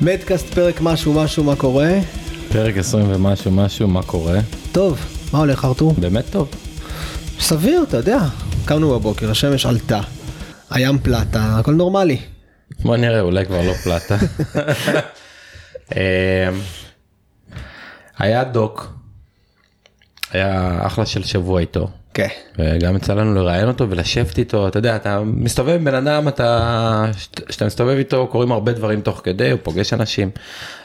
מדקאסט. פרק משהו משהו מה קורה? פרק 20 ומשהו משהו מה קורה טוב, מה הולך ארתור? באמת טוב סביר, אתה יודע. קמנו בבוקר, השמש עלתה, הים פלטה, הכל נורמלי. בוא נראה אולי כבר לא פלטה. אמ, היה דוק היה אחלה של שבוע איתו כן. וגם יצא לנו לראיין אותו ולשבת איתו אתה יודע אתה מסתובב עם בן אדם אתה כשאתה מסתובב איתו קורים הרבה דברים תוך כדי הוא פוגש אנשים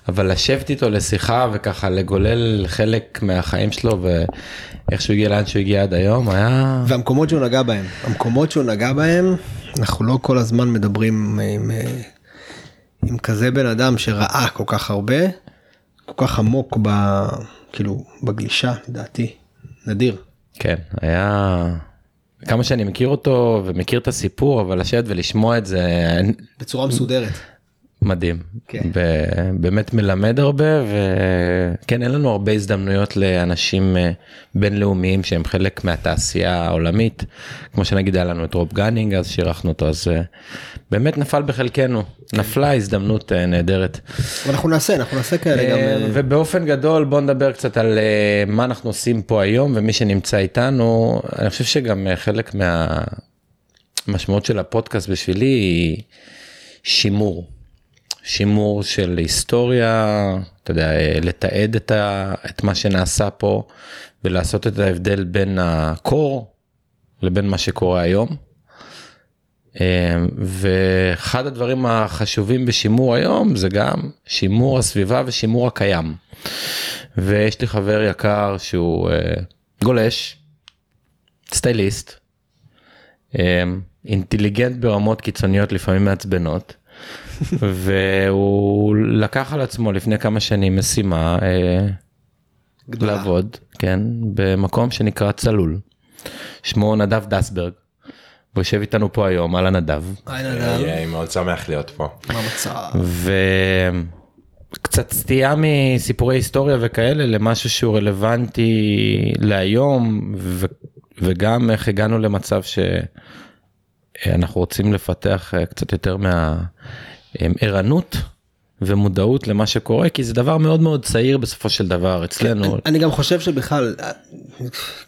אבל לשבת איתו לשיחה וככה לגולל חלק מהחיים שלו ואיך שהוא הגיע לאן שהוא הגיע עד היום היה והמקומות שהוא נגע בהם, המקומות שהוא נגע בהם, אנחנו לא כל הזמן מדברים עם, אה, עם כזה בן אדם שראה כל כך הרבה, כל כך עמוק ב... כאילו בגלישה לדעתי, נדיר. כן היה כמה שאני מכיר אותו ומכיר את הסיפור אבל לשבת ולשמוע את זה בצורה מסודרת. מדהים כן. באמת מלמד הרבה וכן אין לנו הרבה הזדמנויות לאנשים אה, בינלאומיים שהם חלק מהתעשייה העולמית כמו שנגיד היה לנו את רוב גנינג אז שאירחנו אותו אז אה, באמת נפל בחלקנו נפלה הזדמנות אה, נהדרת. אנחנו נעשה, אנחנו נעשה כאלה גם. ובאופן גדול בוא נדבר קצת על מה אנחנו עושים פה היום ומי שנמצא איתנו אני חושב שגם חלק מהמשמעות של הפודקאסט בשבילי היא שימור. שימור של היסטוריה, אתה יודע, אה, לתעד את, ה, את מה שנעשה פה ולעשות את ההבדל בין הקור לבין מה שקורה היום. אה, ואחד הדברים החשובים בשימור היום זה גם שימור הסביבה ושימור הקיים. ויש לי חבר יקר שהוא אה, גולש, סטייליסט, אינטליגנט ברמות קיצוניות לפעמים מעצבנות. והוא לקח על עצמו לפני כמה שנים משימה אה, גדולה. לעבוד כן במקום שנקרא צלול. שמו נדב דסברג. הוא יושב איתנו פה היום על הנדב היי נדב, אני מאוד שמח להיות פה. מה המצב? וקצת סטייה מסיפורי היסטוריה וכאלה למשהו שהוא רלוונטי להיום ו... וגם איך הגענו למצב שאנחנו רוצים לפתח אה, קצת יותר מהערנות ומודעות למה שקורה כי זה דבר מאוד מאוד צעיר בסופו של דבר אצלנו. אני גם חושב שבכלל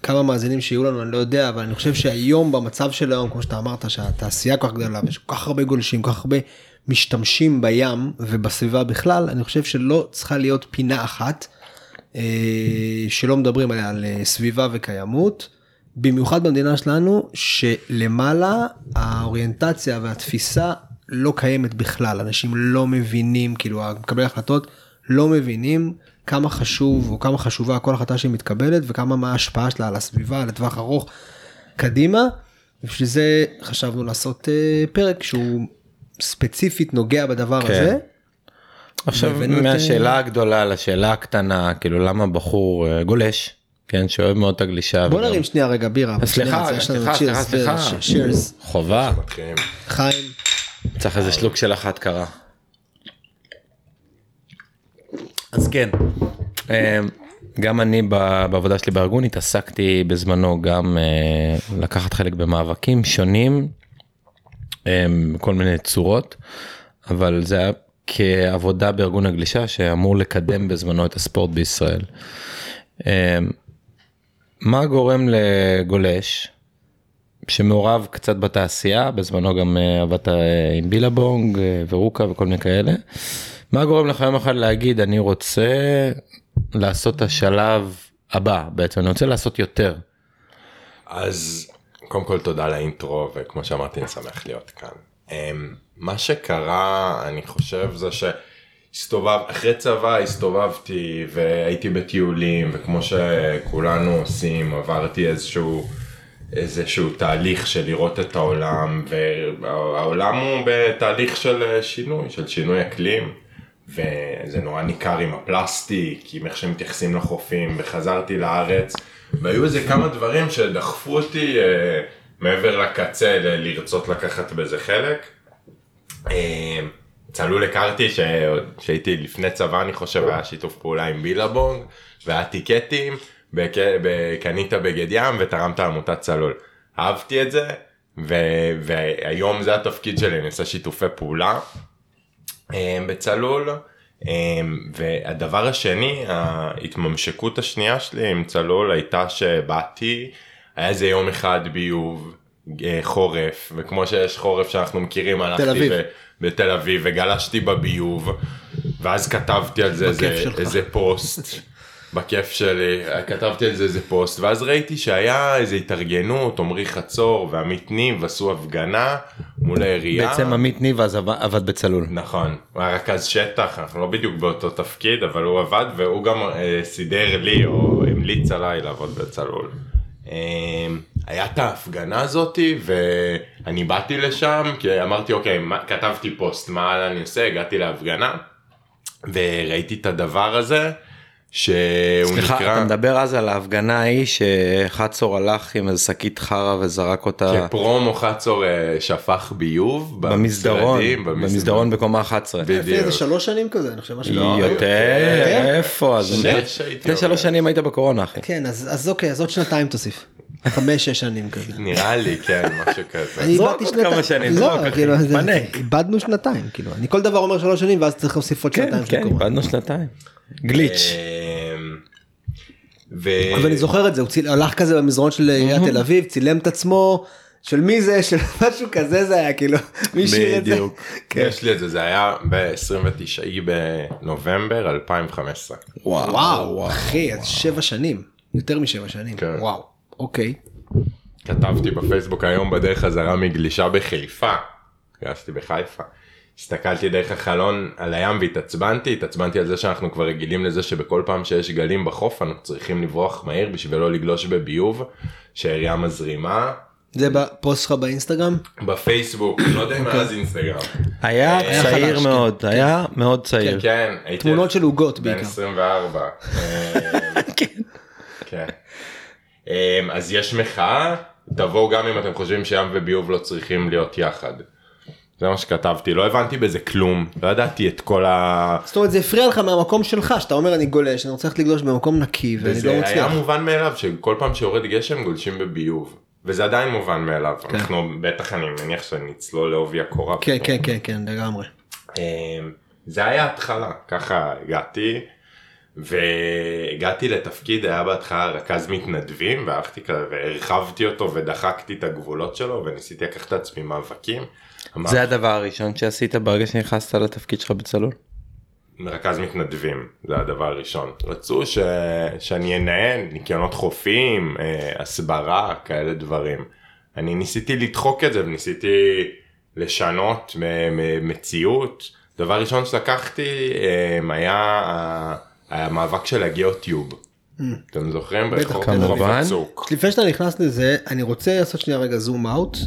כמה מאזינים שיהיו לנו אני לא יודע אבל אני חושב שהיום במצב של היום כמו שאתה אמרת שהתעשייה כל כך גדולה ויש כל כך הרבה גולשים כל כך הרבה משתמשים בים ובסביבה בכלל אני חושב שלא צריכה להיות פינה אחת אה, שלא מדברים עליה על אה, סביבה וקיימות. במיוחד במדינה שלנו שלמעלה האוריינטציה והתפיסה לא קיימת בכלל אנשים לא מבינים כאילו מקבלי החלטות לא מבינים כמה חשוב או כמה חשובה כל החלטה שמתקבלת וכמה מה ההשפעה שלה על הסביבה לטווח ארוך קדימה. בשביל זה חשבנו לעשות אה, פרק שהוא ספציפית נוגע בדבר כן. הזה. עכשיו והבאנו את, מהשאלה הגדולה לשאלה הקטנה כאילו למה בחור אה, גולש כן שאוהב מאוד את הגלישה. בוא וגם- נרים שנייה רגע בירה. סליחה, סליחה, סליחה, סליחה. חובה. חיים. צריך איזה שלוק של אחת קרה. אז כן, אה, גם אני בעבודה שלי בארגון התעסקתי בזמנו גם אה, לקחת חלק במאבקים שונים, אה, כל מיני צורות, אבל זה היה כעבודה בארגון הגלישה שאמור לקדם בזמנו את הספורט בישראל. אה, מה גורם לגולש שמעורב קצת בתעשייה, בזמנו גם אה, עבדת אה, עם בילבונג אה, ורוקה וכל מיני כאלה. מה גורם לך יום אחד להגיד אני רוצה לעשות את השלב הבא בעצם אני רוצה לעשות יותר. אז קודם כל תודה לאינטרו וכמו שאמרתי אני שמח להיות כאן. אמ, מה שקרה אני חושב זה שהסתובב אחרי צבא הסתובבתי והייתי בטיולים וכמו שכולנו עושים עברתי איזשהו איזשהו תהליך של לראות את העולם והעולם הוא בתהליך של שינוי של שינוי אקלים. וזה נורא ניכר עם הפלסטיק עם איך שמתייחסים לחופים וחזרתי לארץ והיו איזה כמה דברים שדחפו אותי אה, מעבר לקצה לרצות לקחת בזה חלק. אה, צלול הכרתי שהייתי לפני צבא אני חושב היה שיתוף פעולה עם בילבונג והיה טיקטים בק- קנית בגד ים ותרמת לעמותת צלול. אהבתי את זה ו- והיום זה התפקיד שלי אני עושה שיתופי פעולה אה, בצלול. אה, והדבר השני ההתממשקות השנייה שלי עם צלול הייתה שבאתי היה איזה יום אחד ביוב אה, חורף וכמו שיש חורף שאנחנו מכירים הלכתי. ב- בתל אביב וגלשתי בביוב ואז כתבתי על זה איזה. איזה פוסט בכיף שלי כתבתי על זה איזה פוסט ואז ראיתי שהיה איזה התארגנות עמרי חצור ועמית ניב עשו הפגנה מול העירייה. בעצם עמית ניב אז עבד- בצלול. נכון, הוא היה רכז שטח, אנחנו לא בדיוק באותו תפקיד, אבל הוא עבד והוא גם אה, סידר לי או המליץ עליי לעבוד בצלול. אה, היה את ההפגנה הזאתי ואני באתי לשם כי אמרתי אוקיי מה, כתבתי פוסט מה אני עושה הגעתי להפגנה וראיתי את הדבר הזה שהוא סליחה, נקרא אתה מדבר אז על ההפגנה ההיא שחצור הלך עם איזה שקית חרא וזרק אותה כפרומו חצור אה, שפך ביוב במסדרון, במשרדים, במסדרון בקומה 11. לפני בדיוק. איזה שלוש שנים כזה, אני חושב משהו. לא, יותר, יותר? איפה? אז לפני אומר. שלוש שנים היית בקורונה אחי. כן, אז אז אוקיי, אז עוד שנתיים תוסיף. חמש, שש שנים כזה. נראה לי כן משהו כזה. אני זרוק איבדתי שנתיים. כמה שנים, לא, זרוק, אחי, כאילו, זה- מנק. איבדנו שנתיים, כאילו. אני כל דבר אומר שלוש שנים ואז צריך להוסיף עוד כן, שנתיים של כן, קורונה. איבדנו שנתיים. גליץ'. אמ, ו... אבל אני זוכר את זה, הוא ציל- הלך כזה במזרון של עיריית תל אביב, צילם את עצמו, של מי זה, של משהו כזה זה היה, כאילו, מי שיר את זה. בדיוק. כן. יש לי את זה, זה היה ב-29 בנובמבר 2015. וואו, אחי, אז שבע שנים, יותר משבע שנים, כן. וואו, אוקיי. כתבתי בפייסבוק היום בדרך חזרה מגלישה בחיפה. גרשתי בחיפה. הסתכלתי דרך החלון על הים והתעצבנתי, התעצבנתי על זה שאנחנו כבר רגילים לזה שבכל פעם שיש גלים בחוף אנחנו צריכים לברוח מהר בשביל לא לגלוש בביוב שהעירייה מזרימה. זה בפוסט שלך באינסטגרם? בפייסבוק, לא יודע אם אוקיי. אז אינסטגרם. היה היה צעיר חלש, מאוד, היה מאוד צעיר. כן, הייתי... תמונות של עוגות בן בעיקר. 24. כן. אמ, אז יש מחאה, תבואו גם אם אתם חושבים שים וביוב לא צריכים להיות יחד. זה מה שכתבתי, לא הבנתי בזה כלום, לא ידעתי את כל ה... זאת אומרת זה הפריע לך מהמקום שלך שאתה אומר אני גולש אני רוצה ללכת לגלוש במקום נקי ואני וזה לא היה מצליח. מובן מאליו שכל פעם שיורד גשם גולשים בביוב. וזה עדיין מובן מאליו, אנחנו בטח אני מניח שנצלול לעובי הקורה. כן כן כן כן לגמרי. אמ, זה היה התחלה, ככה הגעתי, והגעתי לתפקיד, היה בהתחלה רכז מתנדבים, ואהבתי כזה, והרחבתי אותו ודחקתי את הגבולות שלו, וניסיתי לקחת את עצמי מאבקים. זה הדבר הראשון שעשית ברגע שנכנסת לתפקיד שלך בצלול? רכז מתנדבים, זה הדבר הראשון. רצו ש... שאני אנהל ניקיונות חופים, אה, הסברה, כאלה דברים. אני ניסיתי לדחוק את זה וניסיתי לשנות מ- מ- מציאות. דבר ראשון שלקחתי אה, היה המאבק של הגיאוטיוב. אתם זוכרים? בטח, כמובן. לפני שאתה נכנס לזה אני רוצה לעשות שנייה רגע זום אאוט.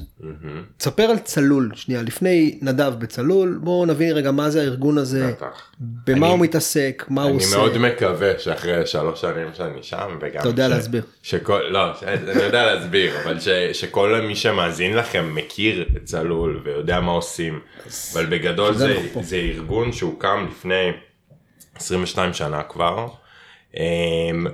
תספר על צלול שנייה לפני נדב בצלול בואו נבין רגע מה זה הארגון הזה. במה אני- הוא מתעסק מה הוא אני עושה. מאוד מקווה שאחרי שלוש שנים שאני שם וגם אתה יודע להסביר. שכל לא אני יודע להסביר אבל שכל מי שמאזין לכם מכיר את צלול ויודע מה עושים אבל בגדול פה. זה ארגון שהוקם לפני 22 שנה כבר. אמ,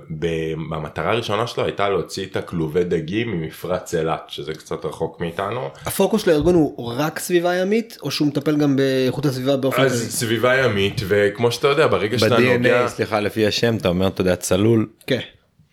המטרה הראשונה שלו הייתה להוציא את הכלובי דגים ממפרץ אילת שזה קצת רחוק מאיתנו. הפוקוס של הארגון הוא רק סביבה ימית או שהוא מטפל גם באיכות הסביבה באופן אז כללי? סביבה ימית וכמו שאתה יודע ברגע שאתה נוגע ב-DNA, סליחה, לפי השם, אתה אומר, אתה יודע, צלול. כן.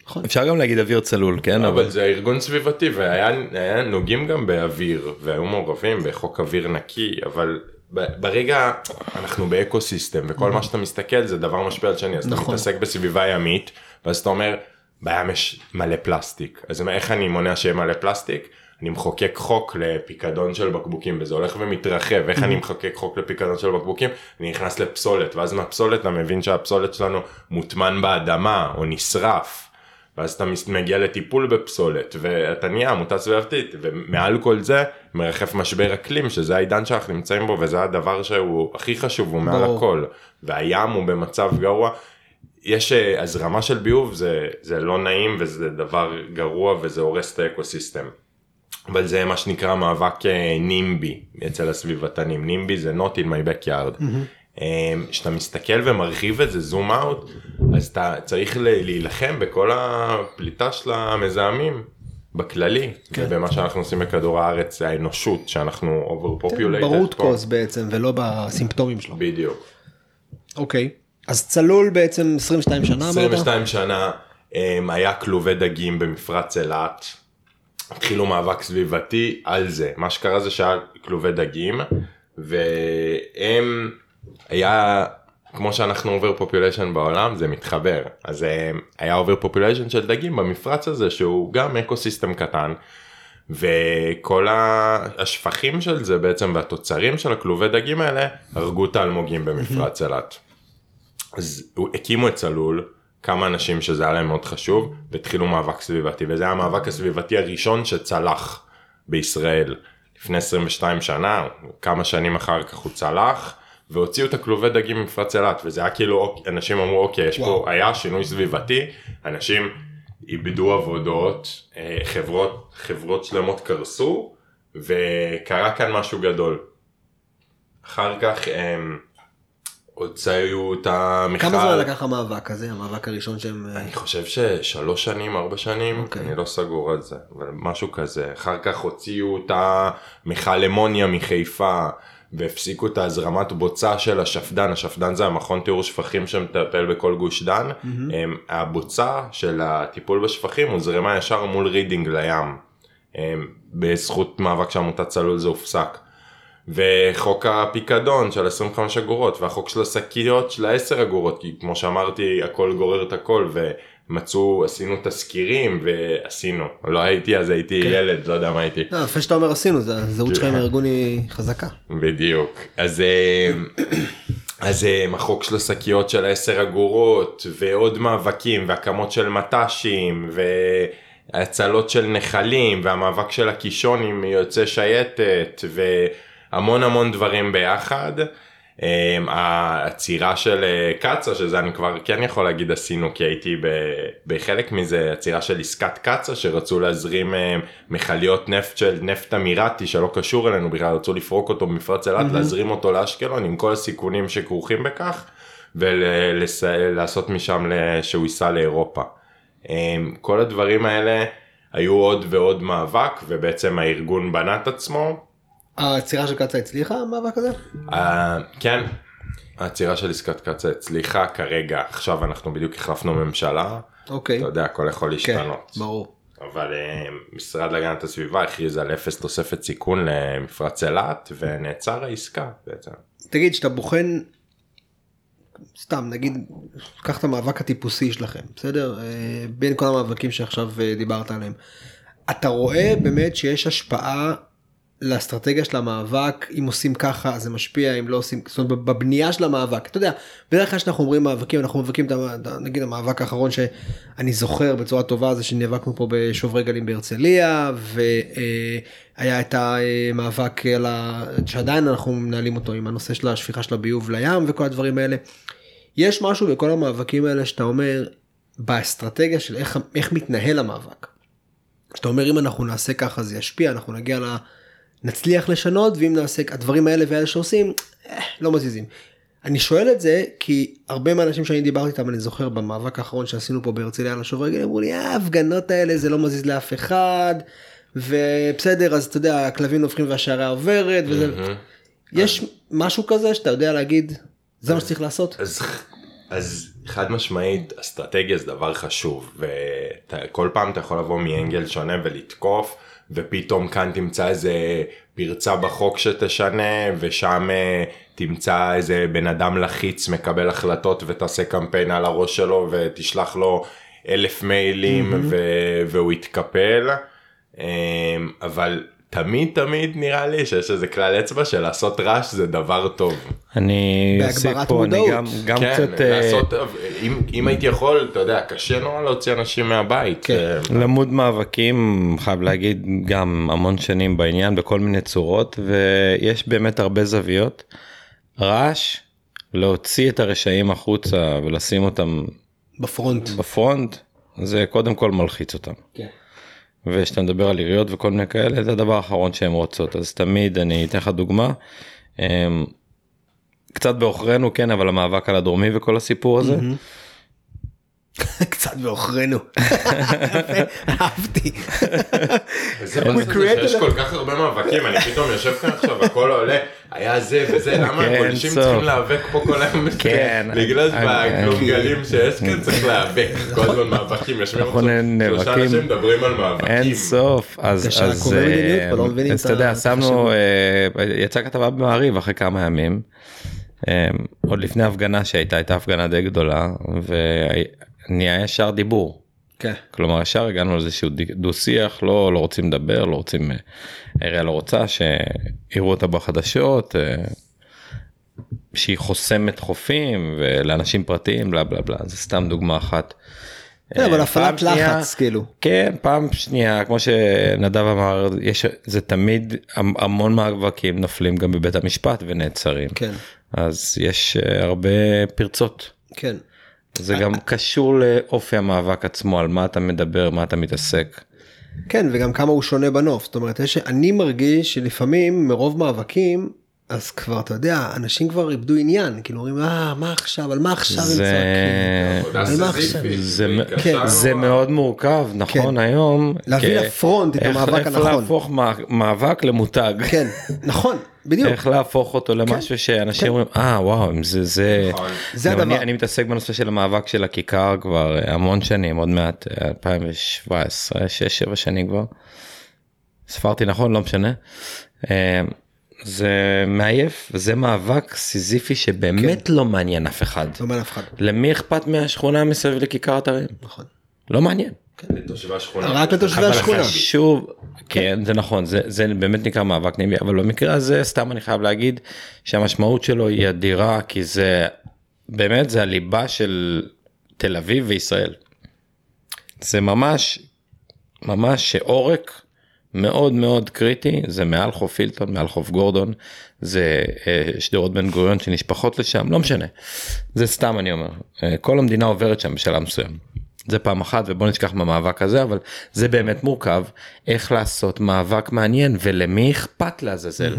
נכון. אפשר גם להגיד אוויר צלול, כן? אבל אבל זה ארגון סביבתי והיה היה נוגעים גם באוויר והיו מעורבים בחוק אוויר נקי אבל ברגע אנחנו ב ecosystem וכל מה שאתה מסתכל זה דבר משפיע על שני אז אתה נכון. מתעסק בסביבה ימית ואז אתה אומר בים יש מלא פלסטיק. אז איך אני מונע שיהיה מלא פלסטיק? אני מחוקק חוק לפיקדון של בקבוקים וזה הולך ומתרחב. איך אני מחוקק חוק לפיקדון של בקבוקים? אני נכנס לפסולת ואז מהפסולת אתה מבין שהפסולת שלנו מוטמן באדמה או נשרף ואז אתה מגיע לטיפול בפסולת ואתה נהיה עמותה סביבתית ומעל כל זה מרחף משבר אקלים שזה העידן שאנחנו נמצאים בו וזה הדבר שהוא הכי חשוב הוא מעל. הכל והים הוא במצב גרוע. יש אה, הזרמה של ביוב זה זה לא נעים וזה דבר גרוע וזה הורס את האקוסיסטם. אבל זה מה שנקרא מאבק אה, נימבי אצל הסביבתנים, נימבי זה not in my backyard. אה, כשאתה מסתכל ומרחיב את זה זום אאוט, אז אתה צריך להילחם בכל הפליטה של המזהמים. בכללי, כן. ובמה שאנחנו עושים בכדור הארץ, האנושות, שאנחנו over populated. ברוט פה. קוז בעצם ולא בסימפטומים שלו. בדיוק. אוקיי. אז צלול בעצם 22 שנה אמרת? 22 שנה הם, היה כלובי דגים במפרץ אילת. התחילו מאבק סביבתי על זה. מה שקרה זה שהיה כלובי דגים, והם, היה, כמו שאנחנו overpopulation בעולם, זה מתחבר. אז הם, היה overpopulation של דגים במפרץ הזה, שהוא גם ecosystem קטן. וכל השפכים של זה בעצם והתוצרים של הכלובי דגים האלה הרגו את האלמוגים במפרץ אילת. אז הקימו את צלול, כמה אנשים שזה היה להם מאוד חשוב, והתחילו מאבק סביבתי, וזה היה המאבק הסביבתי הראשון שצלח בישראל. לפני 22 שנה, כמה שנים אחר כך הוא צלח, והוציאו את הכלובי דגים ממפרץ אילת, וזה היה כאילו, אוק- אנשים אמרו, אוקיי, יש פה, היה שינוי סביבתי, אנשים איבדו עבודות, אה, חברות, חברות שלמות קרסו, וקרה כאן משהו גדול. אחר כך הם הוציאו את המכל. כמה זמן לקח המאבק הזה, המאבק הראשון שהם... אה, אני חושב ששלוש שנים, ארבע שנים, אוקיי. אני לא סגור על זה, אבל משהו כזה. אחר כך הוציאו את המכל אמוניה מחיפה, והפסיקו את ההזרמת בוצה של השפדן, השפדן זה המכון טיהור שפכים שמטפל בכל גוש דן. הם, הבוצה של הטיפול בשפכים הוזרמה ישר מול רידינג לים. הם, בזכות מאבק של עמותת צלול זה הופסק. וחוק הפיקדון של 25 אגורות והחוק של השקיות של ה-10 אגורות כי כמו שאמרתי הכל גורר את הכל ומצאו עשינו תזכירים ועשינו לא הייתי אז הייתי כן. ילד לא יודע מה הייתי לא, יפה שאתה אומר עשינו, זה- הזהות שלך עם הארגון היא חזקה. בדיוק אז אה, אז אה, החוק של השקיות של ה-10 אגורות ועוד מאבקים והקמות של מט"שים והצלות של נחלים והמאבק של הקישון עם יוצאי שייטת והמון המון דברים ביחד. אה, העצירה של אה, קצ"א שזה אני כבר כן יכול להגיד עשינו כי הייתי בחלק מזה עצירה של עסקת קצ"א שרצו להזרים אה, מכליות נפט של נפט אמירתי שלא קשור אלינו בכלל רצו לפרוק אותו במפרץ אילת להזרים אותו לאשקלון עם כל הסיכונים שכרוכים בכך ולעשות משם שהוא ייסע לאירופה. אה, כל הדברים האלה היו עוד ועוד מאבק ובעצם הארגון בנה את עצמו העצירה של קצא הצליחה המאבק הזה? אה, כן, העצירה של עסקת קצה הצליחה כרגע, עכשיו אנחנו בדיוק החלפנו ממשלה, אוקיי. אתה יודע, הכל יכול כן, להשתנות. ברור. אבל אה, משרד להגנת הסביבה הכריז על אפס תוספת סיכון למפרץ אילת ונעצר העסקה בעצם. תגיד, שאתה בוחן, סתם נגיד, קח את המאבק הטיפוסי שלכם, בסדר? אה, בין כל המאבקים שעכשיו אה, דיברת עליהם. אתה רואה באמת שיש השפעה לאסטרטגיה של המאבק, אם עושים ככה זה משפיע, אם לא עושים, זאת אומרת בבנייה של המאבק, אתה יודע, בדרך כלל כשאנחנו אומרים מאבקים, אנחנו מאבקים את נגיד המאבק האחרון שאני זוכר בצורה טובה זה שנאבקנו פה בשוברי גלים בהרצליה, והיה את המאבק על ה... שעדיין אנחנו מנהלים אותו עם הנושא של השפיכה של הביוב לים וכל הדברים האלה. יש משהו בכל המאבקים האלה שאתה אומר באסטרטגיה של איך, איך מתנהל המאבק. שאתה אומר אם אנחנו נעשה ככה זה ישפיע אנחנו נגיע ל... נצליח לשנות ואם נעשה הדברים האלה והאלה שעושים אה, לא מזיזים. אני שואל את זה כי הרבה מהאנשים שאני דיברתי איתם אני זוכר במאבק האחרון שעשינו פה בהרצליה על השוברי גלים אמרו לי "אה, ההפגנות האלה זה לא מזיז לאף אחד ובסדר אז אתה יודע הכלבים נובחים והשערה עוברת וזה יש משהו כזה שאתה יודע להגיד זה מה שצריך לעשות. אז, אז חד משמעית אסטרטגיה זה דבר חשוב וכל פעם אתה יכול לבוא מאנגל שונה ולתקוף ופתאום כאן תמצא איזה פרצה בחוק שתשנה ושם אה, תמצא איזה בן אדם לחיץ מקבל החלטות ותעשה קמפיין על הראש שלו ותשלח לו אלף מיילים ו- והוא יתקפל. אמ, אבל תמיד תמיד נראה לי שיש איזה כלל אצבע של לעשות רעש זה דבר טוב. אני אוסיף פה, אני. גם, גם כן, קצת אה, לעשות, אם, אם הייתי יכול, אתה יודע, קשה נורא להוציא אנשים מהבית. כן. אה, למוד מאבקים חייב להגיד גם המון שנים בעניין בכל מיני צורות ויש באמת הרבה זוויות. רעש להוציא את הרשעים החוצה ולשים אותם בפרונט. בפרונט זה קודם כל מלחיץ אותם. כן. ושאתה מדבר על עיריות וכל מיני כאלה, זה הדבר האחרון שהן רוצות. אז תמיד, אני אתן לך דוגמה, אמ, קצת בעוכרינו, כן, אבל המאבק על הדרומי וכל הסיפור הזה, קצת בעוכרינו. יפה, אהבתי. זה, שיש a- כל כך הרבה מאבקים, אני פתאום יושב כאן עכשיו, הכל עולה, היה זה וזה, למה כן, הגולשים. צריכים להיאבק פה כל היום? כן. בגלל בגלגלים שיש כאן צריך להיאבק, כל הזמן מאבקים, יושבים אנחנו עכשיו שלושה. אנשים מדברים על מאבקים. אין סוף אז אה, לא אתה יודע שמנו אה, יצאה כתבה במעריב אחרי כמה ימים אה, עוד לפני הפגנה שהייתה הייתה הפגנה די גדולה ונהיה ישר דיבור כן. כלומר ישר הגענו לאיזשהו דו שיח לא לא רוצים לדבר לא רוצים אה, העירייה לא רוצה שיראו אותה בחדשות אה, שהיא חוסמת חופים ולאנשים פרטיים בלה בלה בלה זה סתם דוגמה אחת. כן, אבל אה, הפעלת לחץ כאילו. כן פעם שנייה כמו שנדב אמר יש זה תמיד המ- המון מאבקים נופלים גם בבית המשפט ונעצרים כן. אז יש אה, הרבה פרצות כן. זה גם קשור לאופי המאבק עצמו על מה אתה מדבר מה אתה מתעסק. כן וגם כמה הוא שונה בנוף זאת אומרת אני מרגיש שלפעמים מרוב מאבקים אז כבר אתה יודע אנשים כבר איבדו עניין כאילו אומרים אה מה עכשיו על מה עכשיו הם זה צועקים. זה, כן. זה מאוד מורכב נכון כן. היום להביא כ- לפרונט את איך- המאבק איך הנכון. להפוך מא- מאבק למותג. כן נכון בדיוק איך להפוך אותו למשהו שאנשים אומרים אה וואו אם זה זה נכון. זה הדבר. אני מתעסק בנושא של המאבק של הכיכר כבר אה, המון שנים עוד מעט אה, 2017 6-7 שנים כבר. ספרתי נכון לא משנה. זה מעייף וזה מאבק סיזיפי שבאמת לא מעניין אף אחד. לא מעניין אף אחד. למי אכפת מהשכונה מסביב לכיכר אתרים? נכון. לא מעניין. לתושבי השכונה. רק לתושבי אבל השכונה. חשוב, כן זה נכון זה זה באמת נקרא מאבק נמי אבל במקרה הזה סתם אני חייב להגיד שהמשמעות שלו היא אדירה כי זה באמת זה הליבה של תל אביב וישראל. זה ממש ממש עורק מאוד מאוד קריטי זה מעל חוף הילטון מעל חוף גורדון זה אה, שדרות בן גוריון שנשפחות לשם לא משנה זה סתם אני אומר אה, כל המדינה עוברת שם בשלב מסוים. זה פעם אחת ובוא נשכח מהמאבק הזה אבל זה באמת מורכב איך לעשות מאבק מעניין ולמי אכפת לעזאזל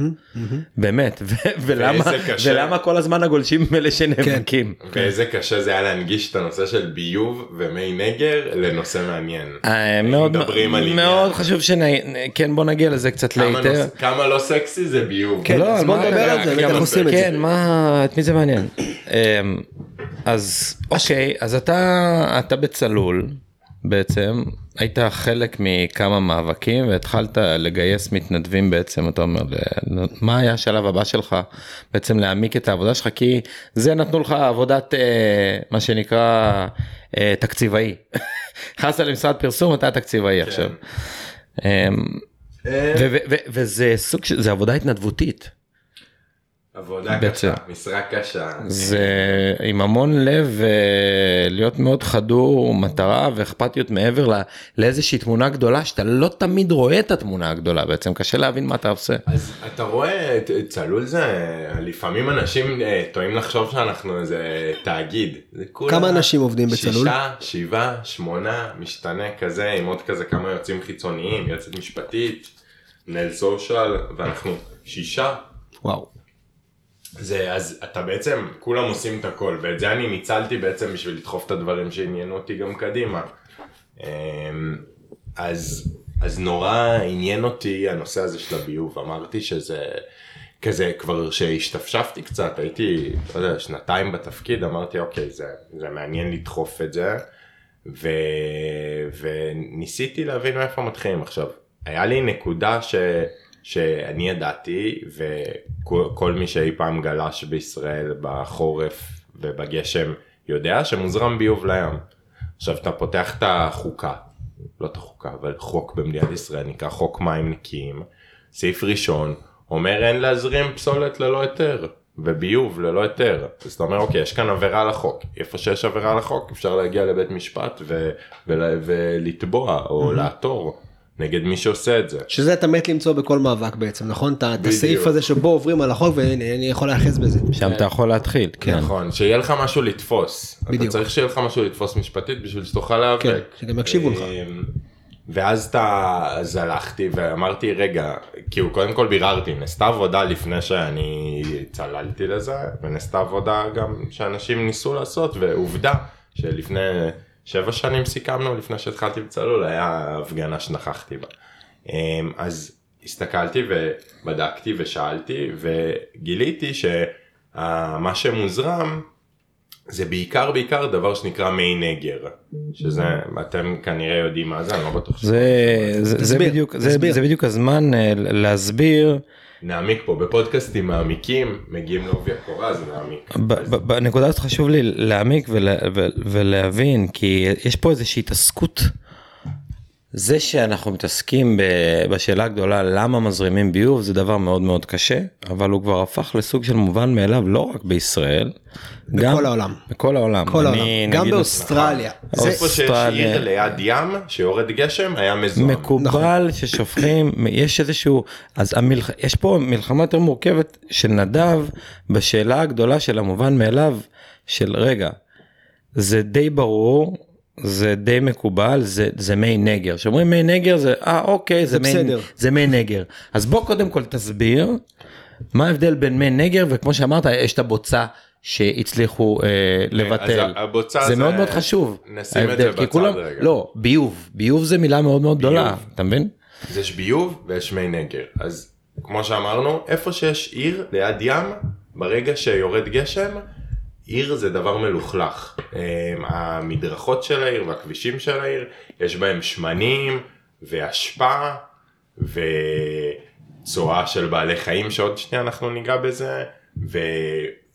באמת ו- ולמה ואיזה קשה. ולמה כל הזמן הגולשים אלה שנאבקים. ואיזה קשה זה היה להנגיש את הנושא של ביוב ומי נגר לנושא מעניין. אה, מאוד מדברים על עניין. מאוד חשוב שכן בוא נגיע לזה קצת. נוס- כמה לא סקסי זה ביוב. כן, אז על בוא נדבר על את זה. כן, מה, את מי זה מעניין? אז אוקיי, אז אתה, אתה בצלול בעצם, היית חלק מכמה מאבקים והתחלת לגייס מתנדבים בעצם, אתה אומר, מה היה השלב הבא שלך בעצם להעמיק את העבודה שלך, כי זה נתנו לך עבודת, אה, מה שנקרא, אה, תקציבאי. נכנסת למשרד פרסום, אתה תקציבאי עכשיו. אמ, אה, וזה סוג של, זה עבודה התנדבותית. עבודה. קשה, משרה קשה. זה עם המון לב אה, להיות מאוד חדור מטרה ואכפתיות מעבר ל- לאיזושהי תמונה גדולה שאתה לא תמיד רואה את התמונה הגדולה בעצם קשה להבין מה אתה עושה. אז אתה רואה, צלול זה, לפעמים אנשים אה, טועים לחשוב שאנחנו איזה תאגיד. זה כולה כמה אנשים עובדים בצלול? שישה, שבעה, שמונה, משתנה כזה, עם עוד כזה כמה יועצים חיצוניים, יועצת משפטית, מנהל סושיאל, ואנחנו שישה. וואו. זה אז אתה בעצם כולם עושים את הכל ואת זה אני ניצלתי בעצם בשביל לדחוף את הדברים שעניינו אותי גם קדימה. אמ, אז אז נורא עניין אותי הנושא הזה של הביוב. אמרתי שזה כזה כבר שהשתפשפתי קצת הייתי לא יודע, שנתיים בתפקיד אמרתי אוקיי זה, זה מעניין לדחוף את זה. ו, וניסיתי להבין מאיפה מתחילים. עכשיו היה לי נקודה ש, שאני ידעתי וכל כל מי שאי פעם גלש בישראל בחורף ובגשם יודע שמוזרם ביוב לים. עכשיו אתה פותח את החוקה, לא את החוקה אבל חוק במדינת ישראל נקרא חוק מים נקיים, סעיף ראשון אומר אין להזרים פסולת ללא היתר וביוב ללא היתר. אז אתה אומר אוקיי יש כאן עבירה על החוק. איפה שיש עבירה על החוק אפשר להגיע לבית משפט ו- ול- ולתבוע או לעתור נגד מי שעושה את זה. שזה אתה מת למצוא בכל מאבק בעצם נכון את. הסעיף הזה שבו עוברים על החוק והנה אני יכול להיאחז בזה. שם אתה יכול להתחיל. כן. נכון, שיהיה לך משהו לתפוס. אתה בדיוק. צריך שיהיה לך משהו לתפוס משפטית בשביל שתוכל להיאבק. כן, שגם יקשיבו לך. אמ, ואז אתה, אז הלכתי ואמרתי רגע, כאילו קודם כל ביררתי, נעשתה עבודה לפני שאני צללתי לזה, ונעשתה עבודה גם שאנשים ניסו לעשות, ועובדה שלפני שבע שנים סיכמנו, לפני שהתחלתי בצלול, היה הפגנה שנכחתי בה. אמ, אז הסתכלתי ובדקתי ושאלתי, וגיליתי שמה שמוזרם זה בעיקר בעיקר דבר שנקרא מי נגר, שזה, אתם כנראה יודעים מה זה, אני לא בטוח. זה, זה, זה, בדיוק, זה, תסביר. זה בדיוק הזמן אה, להסביר נעמיק פה בפודקאסטים מעמיקים, מגיעים לעובי הקורה, אז נעמיק. בנקודה הזאת חשוב לי להעמיק ולה, ולהבין כי יש פה איזושהי התעסקות. זה שאנחנו מתעסקים בשאלה הגדולה למה מזרימים ביוב זה דבר מאוד מאוד קשה אבל הוא כבר הפך לסוג של מובן מאליו לא רק בישראל. בכל העולם. בכל העולם. כל העולם, אני, גם נגיד, באוסטרליה. זה- איפה שיש. עיר ליד ים שיורד גשם היה מזוהם. מקובל ששופכים יש איזשהו אז המלח... יש פה מלחמה יותר מורכבת של נדב בשאלה הגדולה של המובן מאליו של רגע זה די ברור זה די מקובל זה זה מי נגר שאומרים מי נגר זה אה אוקיי זה, זה מי, בסדר. זה מי נגר אז בוא קודם כל תסביר מה ההבדל בין מי נגר וכמו שאמרת יש את הבוצה שהצליחו אה, לבטל אז הבוצה זה זה- מאוד מאוד חשוב נשים את זה בצד כולם- רגע. לא ביוב ביוב זה מילה מאוד מאוד גדולה ביוב. אתה מבין? אז יש ביוב ויש מי נגר. אז כמו שאמרנו, איפה שיש עיר ליד ים, ברגע שיורד גשם, עיר זה דבר מלוכלך. אמ, המדרכות של העיר והכבישים של העיר, יש בהם שמנים ואשפה וצואה של בעלי חיים שעוד שנייה אנחנו ניגע בזה,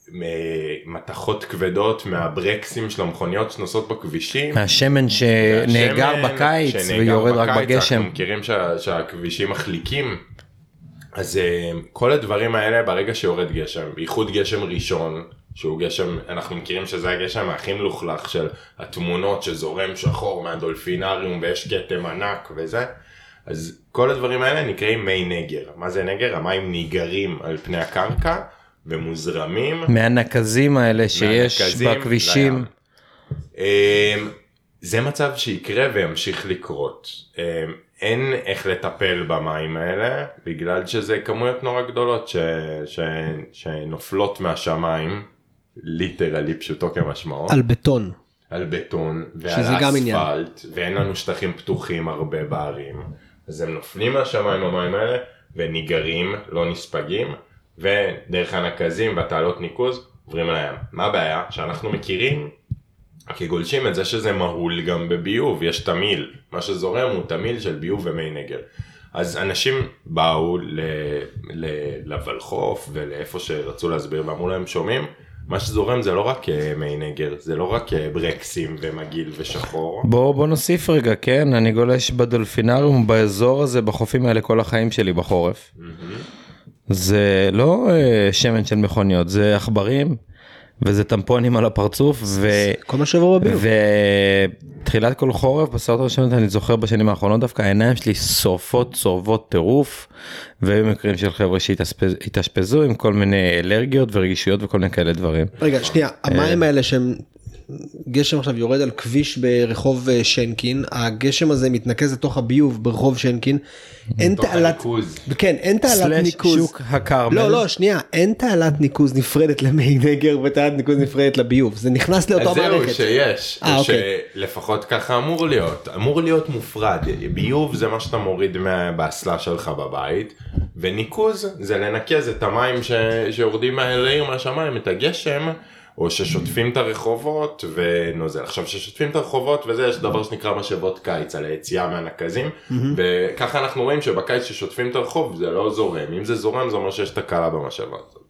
ומתכות כבדות מהברקסים של המכוניות שנוסעות בכבישים. מהשמן שנאגר בקיץ שנאגר ויורד רק בקיץ, בגשם. אנחנו מכירים שה, שהכבישים מחליקים. אז אה, כל הדברים האלה ברגע שיורד גשם, בייחוד גשם ראשון, שהוא גשם, אנחנו מכירים שזה הגשם הכי מלוכלך של התמונות שזורם שחור מהדולפינריום ויש כתם ענק וזה, אז כל הדברים האלה נקראים מי נגר. מה זה נגר? המים ניגרים על פני הקרקע ומוזרמים מהנקזים האלה שיש מהנקזים בכבישים. לים. אמ, זה מצב שיקרה וימשיך לקרות. אמ, אין איך לטפל במים האלה בגלל שזה כמויות נורא גדולות ש... ש... שנופלות מהשמיים, ליטרלי פשוטו כמשמעו, על בטון. על בטון ועל. אספלט ואין לנו שטחים פתוחים הרבה בערים אז הם נופלים מהשמיים המים האלה וניגרים לא נספגים ודרך הנקזים והתעלות ניקוז עוברים לים. מה הבעיה? שאנחנו מכירים כגולשים את זה שזה מהול גם בביוב יש תמיל מה שזורם הוא תמיל של ביוב ומי נגר. אז אנשים באו ל... ל... לוולחוף ולאיפה שרצו להסביר ואמרו להם שומעים מה שזורם זה לא רק אה, מי נגר זה לא רק אה, ברקסים ומגעיל ושחור. בוא בוא נוסיף רגע כן אני גולש בדולפינריום באזור הזה בחופים האלה כל החיים שלי בחורף. זה לא אה, שמן של מכוניות זה עכברים וזה טמפונים על הפרצוף ו... כל מה שעובר בביוב. ותחילת כל חורף בסרט הראשון אני זוכר בשנים האחרונות דווקא העיניים שלי שורפות צורבות טירוף והיו מקרים של חבר'ה שהתאשפזו עם כל מיני אלרגיות ורגישויות וכל מיני כאלה דברים. רגע שנייה אה. המים האלה שהם גשם עכשיו יורד על כביש ברחוב אה, שנקין הגשם הזה מתנקז לתוך הביוב ברחוב שנקין אין תעלת. כן אין תעלת ניקוז שוק הכרמל. לא לא שנייה אין תעלת ניקוז נפרדת למי נגר ותעלת ניקוז נפרדת לביוב זה נכנס לאותה אז זהו מערכת. שיש, אה, או אוקיי. שלפחות ככה אמור להיות, אמור להיות מופרד, ביוב זה מה שאתה מוריד מה- באסלה שלך בבית, וניקוז זה לנקז את המים ש... שיורדים מהעיר מהשמיים, את הגשם, או ששוטפים את הרחובות ונוזל. עכשיו ששוטפים את הרחובות וזה יש דבר שנקרא משאבות קיץ על היציאה מהנקזים, וככה אנחנו רואים שבקיץ ששוטפים את הרחוב זה לא זורם, אם זה זורם זה אומר שיש תקלה במשאבה הזאת.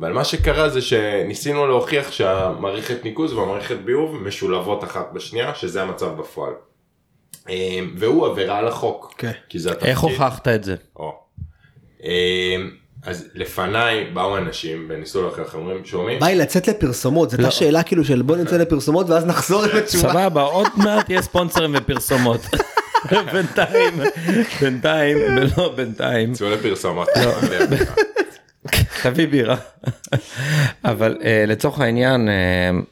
אבל מה שקרה זה שניסינו להוכיח שהמערכת ניקוז והמערכת ביוב משולבות אחת בשנייה, שזה המצב בפועל. אה, והוא עבירה על החוק. כן. כי זה התפקיד. איך הוכחת את זה? או. אה, אז לפניי באו אנשים וניסו להוכיח, אומרים, שומעים? ביי לצאת לפרסומות זו הייתה שאלה כאילו של בוא נצא לפרסומות ואז נחזור עם התשובה. סבבה עוד מעט יהיה ספונסרים ופרסומות. בינתיים בינתיים לא בינתיים צאו לפרסומות. תביא בירה. אבל uh, לצורך העניין uh,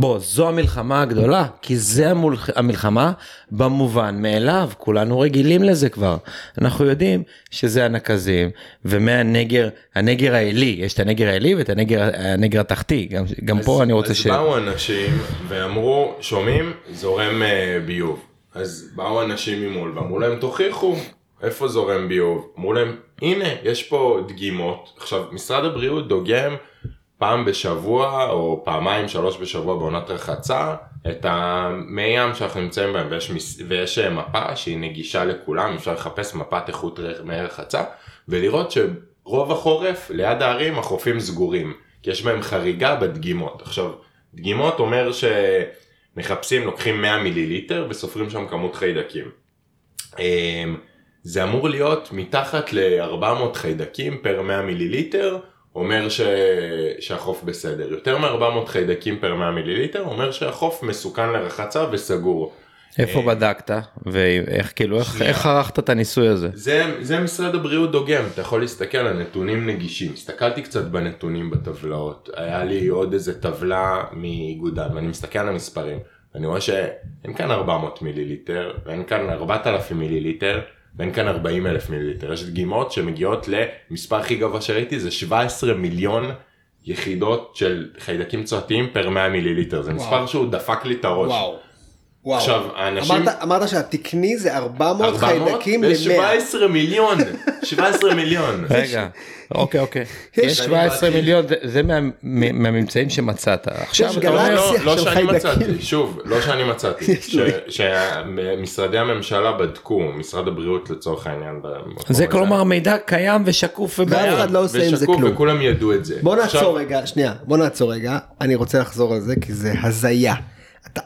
בוא, זו המלחמה הגדולה, כי זה המול- המלחמה במובן מאליו, כולנו רגילים לזה כבר. אנחנו יודעים שזה הנקזים, ומהנגר, הנגר העילי, יש את הנגר העילי ואת הנגר, הנגר התחתי, גם, גם פה אני רוצה אז ש... באו אנשים ואמרו, שומעים, זורם אה, ביוב. אז באו אנשים ממול ואמרו להם, תוכיחו איפה זורם ביוב. אמרו להם, הנה, יש פה דגימות. עכשיו, משרד הבריאות דוגם פעם בשבוע או פעמיים שלוש בשבוע בעונת רחצה את המי ים שאנחנו נמצאים בהם ויש, ויש אה, מפה שהיא נגישה לכולם אפשר לחפש מפת איכות מי רחצה ולראות שרוב החורף ליד הערים החופים סגורים כי יש בהם חריגה בדגימות עכשיו דגימות אומר שמחפשים לוקחים 100 מיליליטר וסופרים שם כמות חיידקים. אמ, זה אמור להיות מתחת ל-400 חיידקים פר 100 מיליליטר, אומר ש... שהחוף בסדר. יותר מ-400 חיידקים פר 100 מיליליטר, אומר שהחוף מסוכן לרחצה וסגור. איפה בדקת, ואיך כאילו, איך, איך ערכת את הניסוי הזה? זה, זה משרד הבריאות דוגם, אתה יכול להסתכל על נתונים נגישים. הסתכלתי קצת בנתונים בטבלאות, היה לי עוד איזה טבלה מאיגודן, ואני מסתכל על המספרים. אני רואה שאין כאן 400 מיליליטר, ואין כאן 4,000 מיליליטר, ואין כאן 40 אלף מיליליטר. יש דגימות שמגיעות למספר הכי גבוה שראיתי, זה 17 מיליון יחידות של חיידקים צואתיים פר 100 מיליליטר. זה מספר שהוא דפק לי את הראש. וואו. וואו. עכשיו, האנשים- אמרת, אמרת שהתקני זה 400, 400 חיידקים ל-100. ו-17 מיליון, 17 מיליון. רגע, אוקיי אוקיי, יש 17 מיליון, זה- זה מה- מהממצאים שמצאת. עכשיו אתה גלקסיה. אומר, לא, לא של שאני חיידקים. מצאתי, שוב, לא שאני מצאתי, שמשרדי הממשלה בדקו, משרד הבריאות לצורך העניין, זה. כלומר מידע קיים ושקוף ואף ובעיה. אחד לא עושה עם זה כלום. וכולם ידעו את זה. בוא עכשיו, נעצור רגע, שנייה, בוא נעצור רגע, אני רוצה לחזור על זה כי זה הזיה.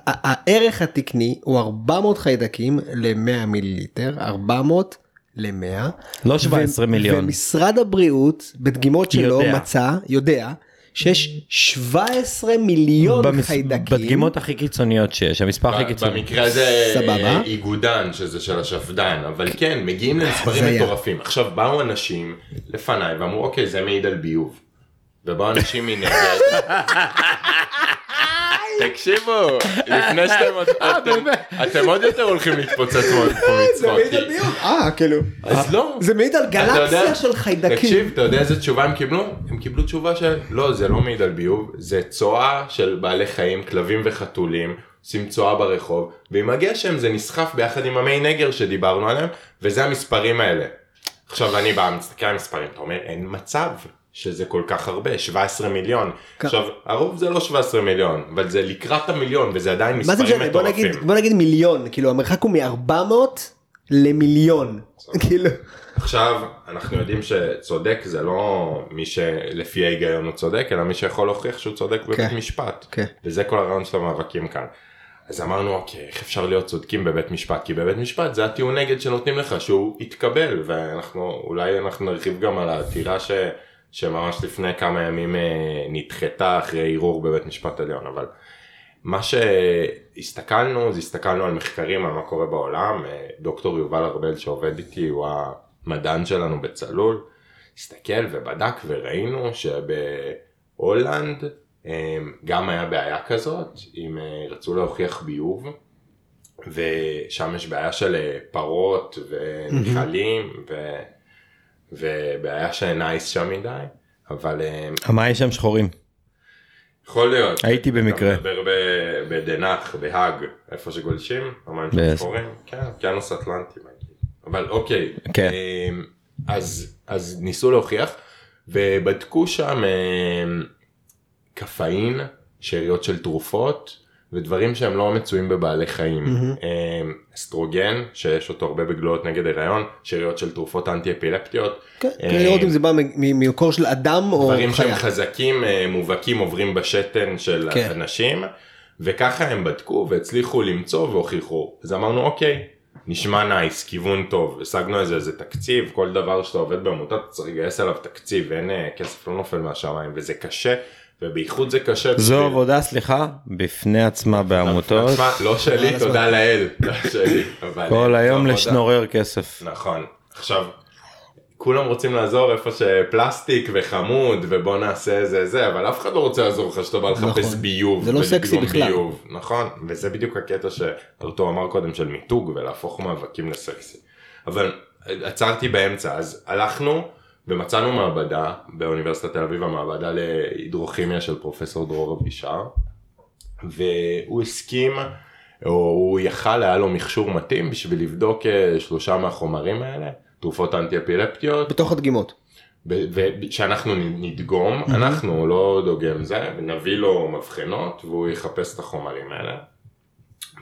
הערך התקני הוא 400 חיידקים ל-100 מיליליטר, 400 ל-100. לא 17 מיליון. ומשרד הבריאות בדגימות שלו יודע. מצא, יודע, שיש 17 מיליון במס- חיידקים. בדגימות הכי קיצוניות שיש, המספר הכי קיצוני. במקרה הזה סבבה. אה, איגודן שזה של השפדן אבל כן מגיעים למספרים הזיה. מטורפים עכשיו באו אנשים לפניי ואמרו אוקיי זה מעיד על ביוב. ובאו אנשים מנגד. תקשיבו לפני שאתם עוד אתם- אתם עוד יותר הולכים להתפוצץ מאוד פה זה מצחוק. אה, כאילו. אז לא. זה מעיד על אתה יודע- גלקסיה של חיידקים. תקשיב, אתה יודע איזה תשובה הם קיבלו? הם קיבלו תשובה של לא, זה לא מעיד על ביוב, זה צואה של בעלי חיים, כלבים וחתולים, עושים צואה ברחוב, ועם הגשם זה נסחף ביחד עם המי נגר שדיברנו עליהם, וזה המספרים האלה. עכשיו אני בא, מסתכל על המספרים, אתה אומר, אין מצב שזה כל כך הרבה, 17 מיליון. עכשיו, הרוב זה לא 17 מיליון, אבל זה לקראת המיליון, וזה עדיין מה זה מספרים משנה? בוא נגיד, מטורפים. בוא נגיד מיליון, כאילו המרחק הוא מ-400 למיליון. כאילו. עכשיו אנחנו יודעים שצודק זה לא מי שלפי ההיגיון הוא צודק אלא מי שיכול להוכיח שהוא צודק בבית כן. משפט כן. וזה כל הרעיון של המאבקים כאן. אז אמרנו אוקיי איך אפשר להיות צודקים בבית משפט כי בבית משפט זה הטיעון נגד שנותנים לך שהוא יתקבל ואנחנו אולי אנחנו נרחיב גם על העתירה ש, שממש לפני כמה ימים אה, נדחתה אחרי ערעור בבית משפט עליון אבל מה שהסתכלנו זה הסתכלנו על מחקרים על מה קורה בעולם. אה, דוקטור יובל ארבל שעובד איתי הוא המדען שלנו בצלול הסתכל ובדק וראינו שבהולנד אה, גם היה בעיה כזאת אם רצו להוכיח ביוב ושם יש בעיה של פרות ונחלים ו... ובעיה שאינה נייס שם מדי אבל אה, המים שם שחורים. יכול להיות. הייתי במקרה. אתה מדבר ב- בדנח, בהאג, איפה שגולשים, המים שם? שחורים, כן, אוקיינוס אטלנטי. אבל אוקיי, כן. אמ, אז, אז ניסו להוכיח, ובדקו שם אמ, קפאין, שאריות של תרופות, ודברים שהם לא מצויים בבעלי חיים. אמ, אסטרוגן, שיש אותו הרבה בגלולות נגד הריון, שאריות של תרופות אנטי אפילפטיות. כן, אמ, כדי לראות אם זה בא ממקור של אדם או דברים שהם חיה. חזקים אה, מובהקים עוברים בשתן של כן. אנשים וככה הם בדקו והצליחו למצוא והוכיחו אז אמרנו אוקיי נשמע nice כיוון טוב השגנו איזה איזה תקציב כל דבר שאתה עובד בעמותה אתה צריך לגייס עליו תקציב אין אה, כסף לא נופל מהשמיים וזה קשה ובייחוד זה קשה. זו בשביל- עבודה סליחה בפני עצמה בעמותות תשמע, לא שלי תודה לאל לא שלי אבל, אה, כל היום. לשנורר כסף. נכון עכשיו כולם רוצים לעזור איפה שפלסטיק וחמוד ובוא נעשה זה זה אבל אף אחד לא רוצה לעזור לך שאתה בא לחפש נכון. ביוב. זה לא סקסי בכלל. ביוב, נכון וזה בדיוק הקטע שארתור אמר קודם של מיתוג ולהפוך מאבקים לסקסי. אבל עצרתי באמצע אז הלכנו ומצאנו מעבדה באוניברסיטת תל אביב המעבדה להידרוכימיה של פרופסור דרור אבישר. והוא הסכים או הוא יכל היה לו מכשור מתאים בשביל לבדוק אה, שלושה מהחומרים האלה תרופות אנטי אפילפטיות בתוך הדגימות. ושאנחנו נדגום אנחנו לא דוגם זה ונביא לו מבחנות והוא יחפש את החומרים האלה.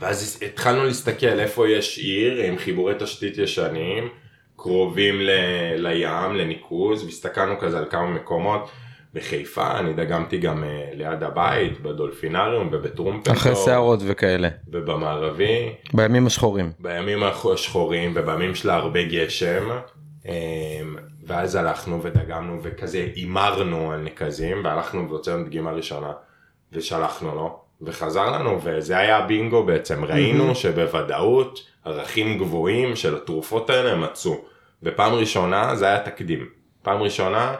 ואז התחלנו להסתכל איפה יש עיר עם חיבורי תשתית ישנים קרובים ל, לים לניקוז והסתכלנו כזה על כמה מקומות. בחיפה אני דגמתי גם אה, ליד הבית בדולפינריום ובטרומפלדור. אחרי שערות וכאלה. ובמערבי. בימים השחורים. בימים השחורים ובימים של הרבה גשם. אמ, ואז הלכנו ודגמנו וכזה הימרנו על נקזים והלכנו והוצאנו דגימה ראשונה ושלחנו לו וחזר לנו וזה היה בינגו בעצם ראינו שבוודאות ערכים גבוהים של התרופות האלה מצאו ופעם ראשונה זה היה תקדים פעם ראשונה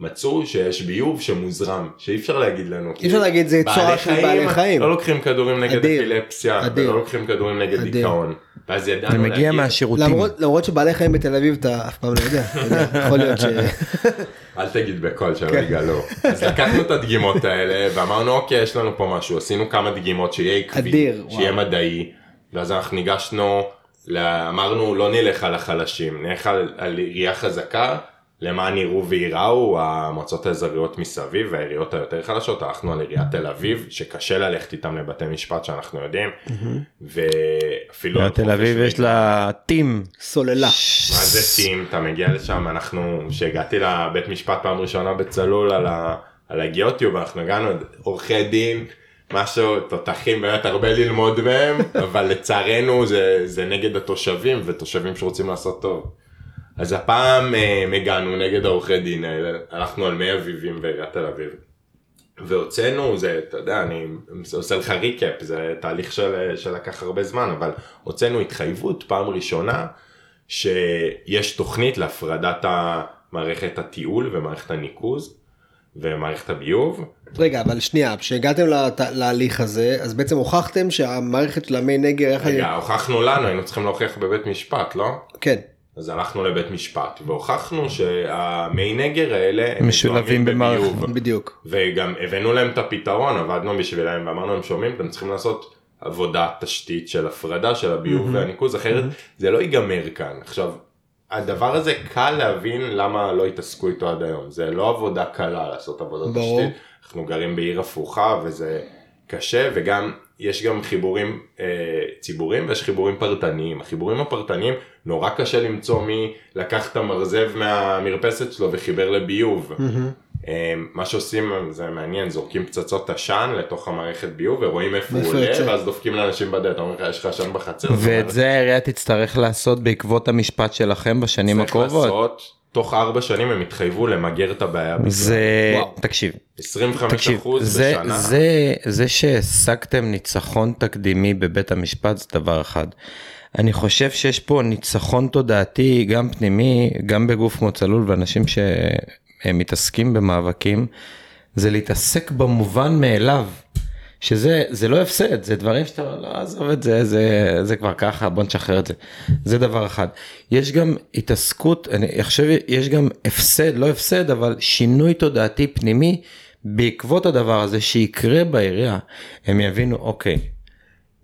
מצאו שיש ביוב שמוזרם שאי אפשר להגיד לנו אי אפשר להגיד זה בעלי של בעלי חיים. לא לוקחים כדורים נגד אדיר, אפילפסיה אדיר. ולא לוקחים כדורים נגד. דיכאון ואז ידענו זה מגיע להגיד- מהשירותים. למרות למרות שבעלי חיים בתל אביב אתה אף פעם לא יודע, יכול להיות ש... אל תגיד בקול שלא כן. יגלו. אז לקחנו את הדגימות האלה ואמרנו אוקיי יש לנו פה משהו עשינו כמה דגימות שיהיה עקבי שיהיה. מדעי ואז אנחנו ניגשנו אמרנו לא נלך על החלשים נלך על, על עירייה חזקה למען יראו וייראו המועצות האזוריות מסביב והעיריות היותר חלשות הלכנו על עיריית תל אביב שקשה ללכת איתם לבתי משפט שאנחנו יודעים ואפילו על תל אביב יש. לה טים. סוללה. מה זה טים אתה מגיע לשם אנחנו שהגעתי לבית משפט פעם ראשונה בצלול על, ה, על הגיאוטיוב אנחנו הגענו עורכי דין משהו תותחים באמת הרבה ללמוד מהם אבל לצערנו זה, זה נגד התושבים ותושבים שרוצים לעשות טוב. אז הפעם אה, הגענו נגד העורכי דין האלה הלכנו על מי אביבים בעיריית תל אביב. והוצאנו זה אתה יודע אני עושה לך ריקאפ זה תהליך של, שלקח הרבה זמן אבל הוצאנו התחייבות פעם ראשונה שיש תוכנית להפרדת מערכת התיעול ומערכת הניקוז ומערכת הביוב רגע אבל שנייה כשהגעתם לת- להליך הזה אז בעצם הוכחתם שהמערכת של המי נגר רגע הוכחנו לנו היינו צריכים להוכיח בבית משפט לא? כן אז הלכנו לבית משפט והוכחנו שהמי נגר האלה הם משולבים במערכת. בביוב. בדיוק וגם הבאנו להם את הפתרון עבדנו בשבילם ואמרנו הם שומעים אתם צריכים לעשות עבודת תשתית של הפרדה של הביוב והניקוז אחרת זה לא ייגמר כאן עכשיו הדבר הזה קל להבין למה לא התעסקו איתו עד היום זה לא עבודה קלה לעשות עבודת ברור. תשתית אנחנו גרים בעיר הפוכה וזה קשה וגם יש גם חיבורים אה, ציבוריים ויש חיבורים פרטניים החיבורים הפרטניים נורא קשה למצוא מי לקח את המרזב מהמרפסת שלו וחיבר לביוב. אה, מה שעושים זה מעניין זורקים פצצות עשן לתוך המערכת ביוב ורואים איפה הוא עולה. ואז דופקים לאנשים בדלת אומרים לך יש לך עשן בחצר. ואת זה העירייה תצטרך לעשות בעקבות המשפט שלכם בשנים צריך הקרובות. לעשות, תוך ארבע שנים הם התחייבו למגר את הבעיה. זה וואו. תקשיב 25 תקשיב אחוז זה בשנה. זה זה שהשגתם ניצחון תקדימי בבית המשפט זה דבר אחד. אני חושב שיש פה ניצחון תודעתי גם פנימי גם בגוף כמו צלול ואנשים שמתעסקים במאבקים זה להתעסק במובן מאליו. שזה זה לא הפסד זה דברים שאתה לא עזוב את זה זה זה כבר ככה בוא נשחרר את זה זה דבר אחד יש גם התעסקות אני חושב יש גם הפסד לא הפסד אבל שינוי תודעתי פנימי בעקבות הדבר הזה שיקרה בעירייה הם יבינו אוקיי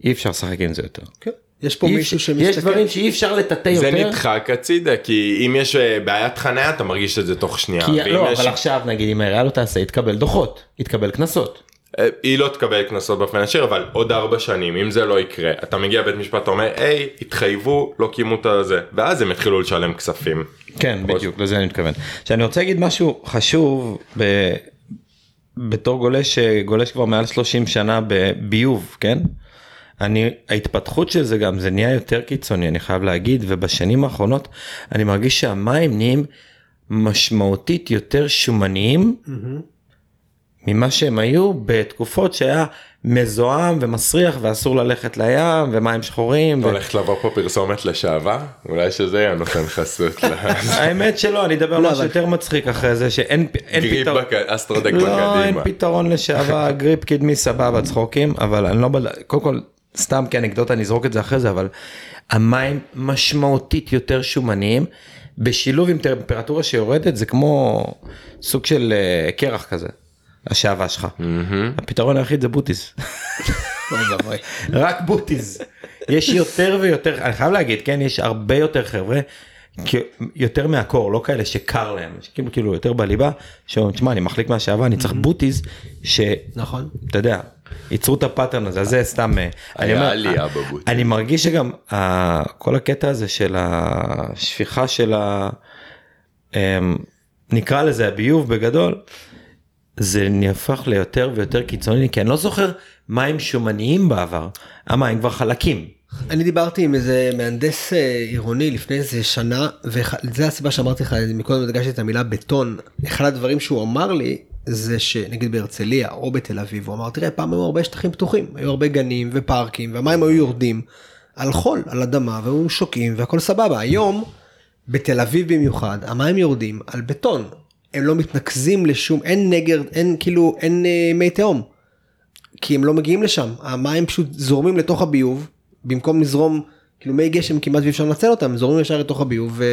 אי אפשר לשחק עם זה יותר. כן. יש פה מישהו שמסתכל יש דברים שאי אפשר לטאטא זה יותר. נדחק הצידה כי אם יש אה, בעיית חניה אתה מרגיש את זה תוך שנייה. כי לא יש- אבל עכשיו נגיד אם העירייה לא תעשה יתקבל דוחות יתקבל קנסות. אה, היא לא תקבל קנסות באופן ישיר אבל עוד ארבע שנים אם זה לא יקרה אתה מגיע לבית משפט אתה אומר היי התחייבו לא קיימו את הזה ואז הם יתחילו לשלם כספים. כן בדיוק לזה אני מתכוון. שאני רוצה להגיד משהו חשוב ב... בתור גולש שגולש כבר מעל 30 שנה בביוב כן. אני ההתפתחות של זה גם זה נהיה יותר קיצוני אני חייב להגיד ובשנים האחרונות אני מרגיש שהמים נהיים משמעותית יותר שומניים ממה שהם היו בתקופות שהיה מזוהם ומסריח ואסור ללכת לים ומים שחורים. הולכת לבוא פה פרסומת לשעבר? אולי שזה יהיה נותן חסות. האמת שלא, אני אדבר לא, משהו יותר מצחיק אחרי זה שאין אין גריפ פתרון. בק- אסטרודק לא, אין בקדימה. פתרון לשעבר, גריפ קדמי סבבה, צחוקים, אבל אני לא, קודם כל, סתם כאנקדוטה נזרוק את זה אחרי זה, אבל המים משמעותית יותר שומניים, בשילוב עם טמפרטורה שיורדת, זה כמו סוג של אה, קרח כזה, השעווה שלך. הפתרון היחיד זה ואבוי. רק בוטיז. יש יותר ויותר, אני חייב להגיד, כן, יש הרבה יותר חבר'ה, יותר מהקור, לא כאלה שקר להם, כאילו, כאילו יותר בליבה, שאומרים, תשמע, אני מחליק מהשעבה, אני צריך בוטיז, נכון. יודע, ייצרו את הפאטרן הזה, זה סתם, אה, אני היה אומר, עלייה בבוטיז. אני מרגיש שגם אה, כל הקטע הזה של השפיכה של ה... אמ, נקרא לזה הביוב בגדול, זה נהפך ליותר ויותר קיצוני, כי אני לא זוכר מים שומניים בעבר, המים כבר חלקים. אני דיברתי עם איזה מהנדס אה, עירוני לפני איזה שנה וזה הסיבה שאמרתי לך מקודם הדגשתי את המילה בטון. אחד הדברים שהוא אמר לי זה שנגיד בהרצליה או בתל אביב הוא אמר תראה פעם היו הרבה שטחים פתוחים היו הרבה גנים ופארקים והמים היו יורדים על חול על אדמה והיו שוקעים והכל סבבה. היום בתל אביב במיוחד המים יורדים על בטון הם לא מתנקזים לשום אין נגר אין כאילו אין אה, מי תהום. כי הם לא מגיעים לשם המים פשוט זורמים לתוך הביוב במקום לזרום כאילו מי גשם כמעט ואי אפשר לנצל אותם זורמים ישר לתוך הביוב ו...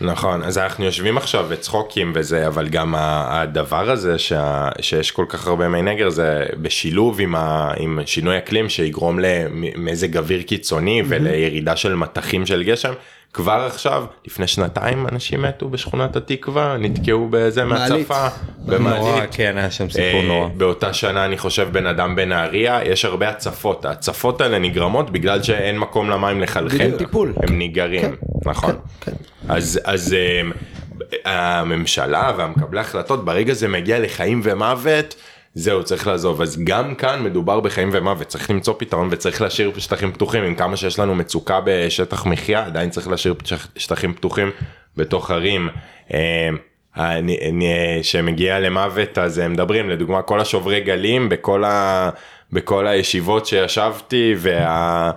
נכון אז אנחנו יושבים עכשיו וצחוקים וזה אבל גם הדבר הזה שה, שיש כל כך הרבה מי נגר זה בשילוב עם, ה, עם שינוי אקלים שיגרום למזג אוויר קיצוני ולירידה של מטחים של גשם. כבר עכשיו לפני שנתיים אנשים מתו בשכונת התקווה נתקעו באיזה. מהצפה במעלית. כן, היה שם סיפור אה, נורא. באותה שנה אני חושב בן אדם בנהריה יש הרבה הצפות ההצפות האלה נגרמות בגלל שאין מקום למים לחלחל. טיפול. הם ניגרים נכון כן. אז אז אמ, הממשלה והמקבלי החלטות ברגע זה מגיע לחיים ומוות. זהו צריך לעזוב. אז גם כאן מדובר בחיים ומוות. צריך למצוא פתרון וצריך להשאיר שטחים פתוחים. עם כמה שיש לנו מצוקה בשטח מחיה עדיין צריך להשאיר שטח- שטחים פתוחים בתוך ערים. אני- שמגיע למוות אז הם מדברים. לדוגמה כל השוברי גלים בכל ה... בכל הישיבות שישבתי וה...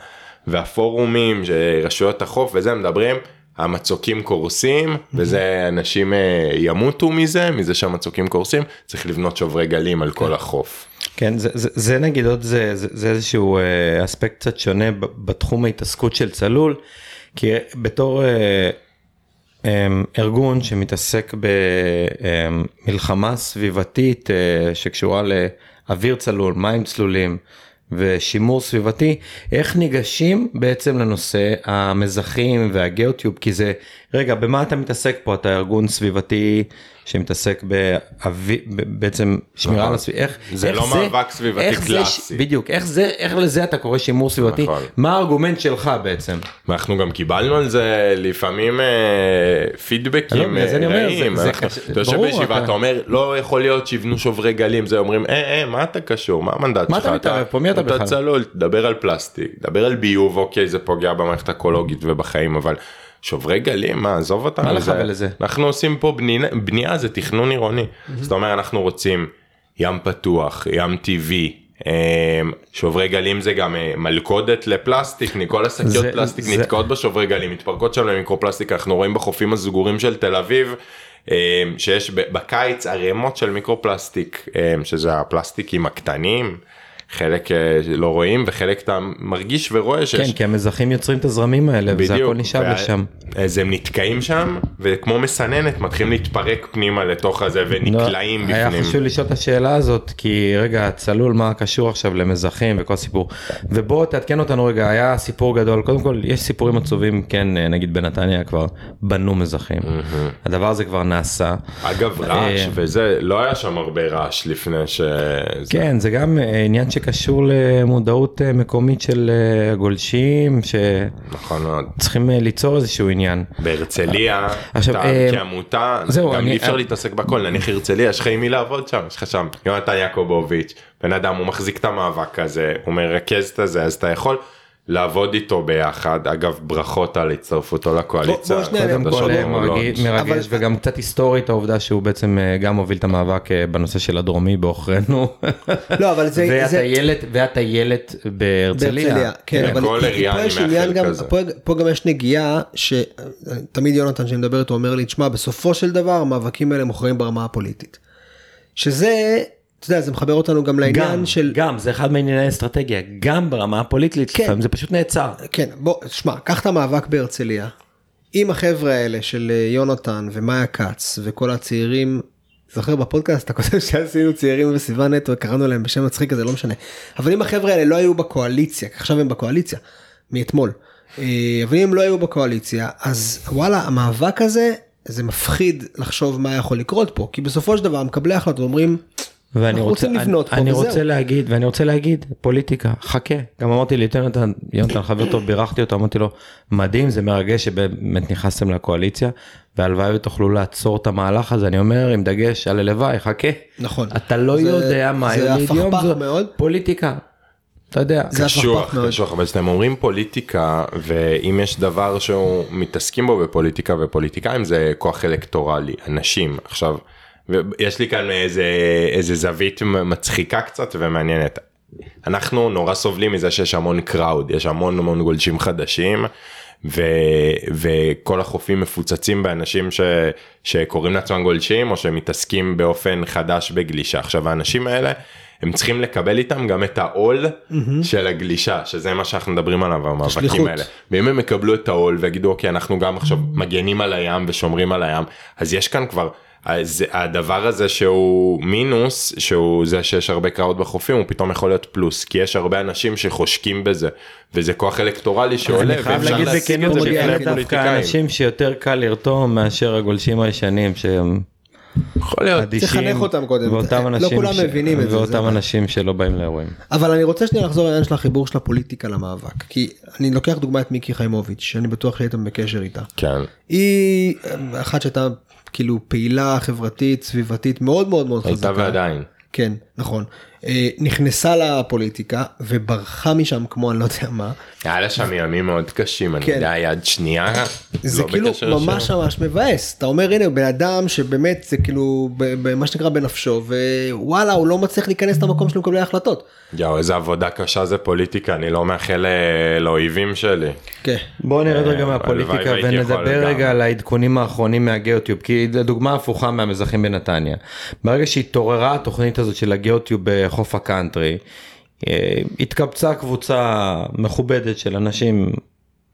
והפורומים רשויות החוף וזה מדברים המצוקים קורסים וזה אנשים אה, ימותו מזה מזה שהמצוקים קורסים צריך לבנות שוברי גלים על כל החוף. כן, זה, זה, זה נגיד עוד, זה, זה, זה איזשהו אה, אספקט קצת שונה בתחום ההתעסקות של צלול, כי בתור אה, ארגון שמתעסק במלחמה סביבתית שקשורה לאוויר צלול, מים צלולים ושימור סביבתי, איך ניגשים בעצם לנושא המזחים והגיאוטיוב, כי זה, רגע, במה אתה מתעסק פה? אתה ארגון סביבתי שמתעסק באבי, בעצם שמירה על נכון. הסביבה, איך זה איך לא מאבק סביבתי איך זה קלאסי. בדיוק, איך זה, איך לזה אתה קורא שימור סביבתי? נכון. מה הארגומנט שלך בעצם? אנחנו גם קיבלנו על זה לפעמים אה, לא, פידבקים זה אני אה, רעים. זה- זה אנחנו- קשה- אתה יושב בישיבה אתה- אתה אומר לא יכול להיות שיבנו שוברי גלים זה אומרים אה אה מה אתה קשור מה המנדט מה שלך אתה מתערב פה? מי אתה בכלל? אתה צלול דבר על פלסטיק דבר על ביוב אוקיי זה פוגע במערכת האקולוגית ובחיים אבל. שוברי גלים מה עזוב אותנו מה לך זה- ולזה? אנחנו עושים פה בנייה, בנייה זה תכנון עירוני זאת אומרת אנחנו רוצים ים פתוח ים טבעי. אה, שוברי גלים זה גם אה, מלכודת לפלסטיק מכל השקיות זה- פלסטיק זה- נתקעות בשוברי גלים מתפרקות שם למיקרו-פלסטיק אנחנו רואים בחופים הסגורים של תל אביב אה, שיש בקיץ ערימות של מיקרו-פלסטיק אה, שזה הפלסטיקים הקטנים חלק אה, לא רואים וחלק אתה מרגיש ורואה שיש כן, כי המזחים יוצרים את הזרמים האלה, וזה הכל נשאב וה- לשם. אז הם נתקעים שם וכמו מסננת מתחילים להתפרק פנימה לתוך הזה ונקלעים לא, היה בפנים. חשוב לשאול את השאלה הזאת, כי רגע, צלול, מה קשור עכשיו למזחים וכל סיפור. ובוא תעדכן אותנו רגע, היה סיפור גדול, קודם כל, יש סיפורים עצובים, כן, נגיד בנתניה כבר בנו מזחים. הדבר הזה כבר נעשה. אגב רעש אה, וזה לא היה שם הרבה רעש לפני ש... כן, זה גם אה, עניין שקשור למודעות אה, מקומית של אה, נכון מאוד. שצריכים אה, ליצור איזשהו עניין. בהרצליה, עכשיו, אתה אה, כעמותה, זהו, גם אני- אי אפשר אה, להתעסק בכל, נניח הרצליה, יש לך עם מי לעבוד שם, יש לך שם יונתן יעקובוביץ', בן אדם, הוא מחזיק את המאבק הזה, הוא מרכז את הזה, אז אתה יכול לעבוד איתו ביחד, אגב ברכות על הצטרפותו לקואליציה. בוא שנייה, קודם כל אה. מרגיש, מרגש אבל- וגם קצת היסטורית העובדה שהוא בעצם אה, גם הוביל את המאבק אה, בנושא של הדרומי בעוכרינו. לא, אבל זה... זה- והטיילת והטיילת בהרצליה. בהרצליה, כן, כן, אבל כל פה יש עניין גם, כזה. פה, פה גם יש נגיעה שתמיד יונתן שאני מדבר איתו אומר לי, תשמע, בסופו של דבר המאבקים האלה מוכרעים ברמה הפוליטית. שזה, אתה יודע, זה מחבר אותנו גם לעניין גם, של... גם, זה אחד מענייני אסטרטגיה, גם ברמה הפוליטית, כן. לפעמים זה פשוט נעצר. כן, בוא, שמע, קח את המאבק בהרצליה. עם החבר'ה האלה של אה, יונתן ומאיה כץ וכל הצעירים, זוכר בפודקאסט כותב שעשינו צעירים בסביבה נטו, קראנו להם בשם מצחיק הזה, לא משנה. אבל אם החבר'ה האלה לא היו בקואליציה, עכשיו הם בקואליציה, מאתמול, אה, אבל אם הם לא היו בקואליציה, אז וואלה, המאבק הזה, זה מפחיד לחשוב מה יכול לקרות פה, כי בסופו של דבר מקבלי ההחלטות אומרים, ואני רוצה, רוצים לבנות פה, אני. רוצה להגיד, ואני רוצה להגיד, פוליטיקה, חכה. גם אמרתי לי, יונתן, יונתן חבר טוב, בירכתי אותו, אמרתי לו, מדהים, זה מרגש שבאמת נכנסתם לקואליציה, והלוואי ותוכלו לעצור את המהלך הזה, אני אומר, עם דגש על הלוואי, חכה. נכון. אתה לא זה- יודע מה זה יום זו מאוד. פוליטיקה. אתה יודע. זה קשוח, הפכפך מאוד. קשוח, אבל כשאתם אומרים פוליטיקה, ואם יש דבר שהוא מתעסקים בו בפוליטיקה ופוליטיקאים זה כוח אלקטורלי, אנשים. עכשיו, יש לי כאן איזה, איזה זווית מצחיקה קצת ומעניינת. אנחנו נורא סובלים מזה שיש המון קראוד, יש המון המון גולשים חדשים. ו, וכל החופים מפוצצים באנשים ש, שקוראים לעצמם גולשים או שמתעסקים באופן חדש בגלישה. עכשיו האנשים האלה הם צריכים לקבל איתם גם את העול של הגלישה שזה מה שאנחנו מדברים עליו המאבקים. האלה. ואם הם יקבלו את העול ויגידו אוקיי אנחנו גם עכשיו מגנים על הים ושומרים על הים אז יש כאן כבר. אז הדבר הזה שהוא מינוס שהוא זה שיש הרבה קראות בחופים הוא פתאום יכול להיות פלוס כי יש הרבה אנשים שחושקים בזה וזה כוח אלקטורלי שעולה ואפשר להשיג בכנות, את זה בפני פוליטיקאים. אנשים שיותר קל לרתום מאשר הגולשים הישנים שהם יכול להיות. לחנך אותם קודם. ואותם לא אנשים כולם ש- מבינים את זה, ואותם הבעיה. אנשים שלא באים לאירועים. אבל אני רוצה שנייה לחזור לעניין של החיבור של הפוליטיקה למאבק כי אני לוקח דוגמא את מיקי חיימוביץ' שאני בטוח שהייתם בקשר איתה. כן. היא אה, אחת שהייתה כאילו פעילה חברתית סביבתית מאוד מאוד מאוד חזקה. הייתה ועדיין. כן נכון. אה, נכנסה לפוליטיקה וברחה משם כמו אני לא יודע מה. היה לה שם ימים מאוד קשים, אני כן. יודע, יד שנייה. זה לא כאילו בקשר ממש. ממש מבאס אתה אומר הנה בן אדם שבאמת זה כאילו ב- במה שנקרא בנפשו ווואלה הוא לא מצליח להיכנס למקום של מקבלי ההחלטות. יואו, איזה עבודה קשה זה פוליטיקה, אני לא מאחל אה, לאויבים שלי. כן. בואו נרד רגע אה, מהפוליטיקה והייתי יכול ונדבר. רגע על העדכונים האחרונים מהגיאוטיוב כי דוגמה הפוכה מהמזרחים בנתניה. ברגע שהתעוררה התוכנית הזאת של הגיאוטיוב בחוף הקאנטרי, אה, התקבצה קבוצה מכובדת של אנשים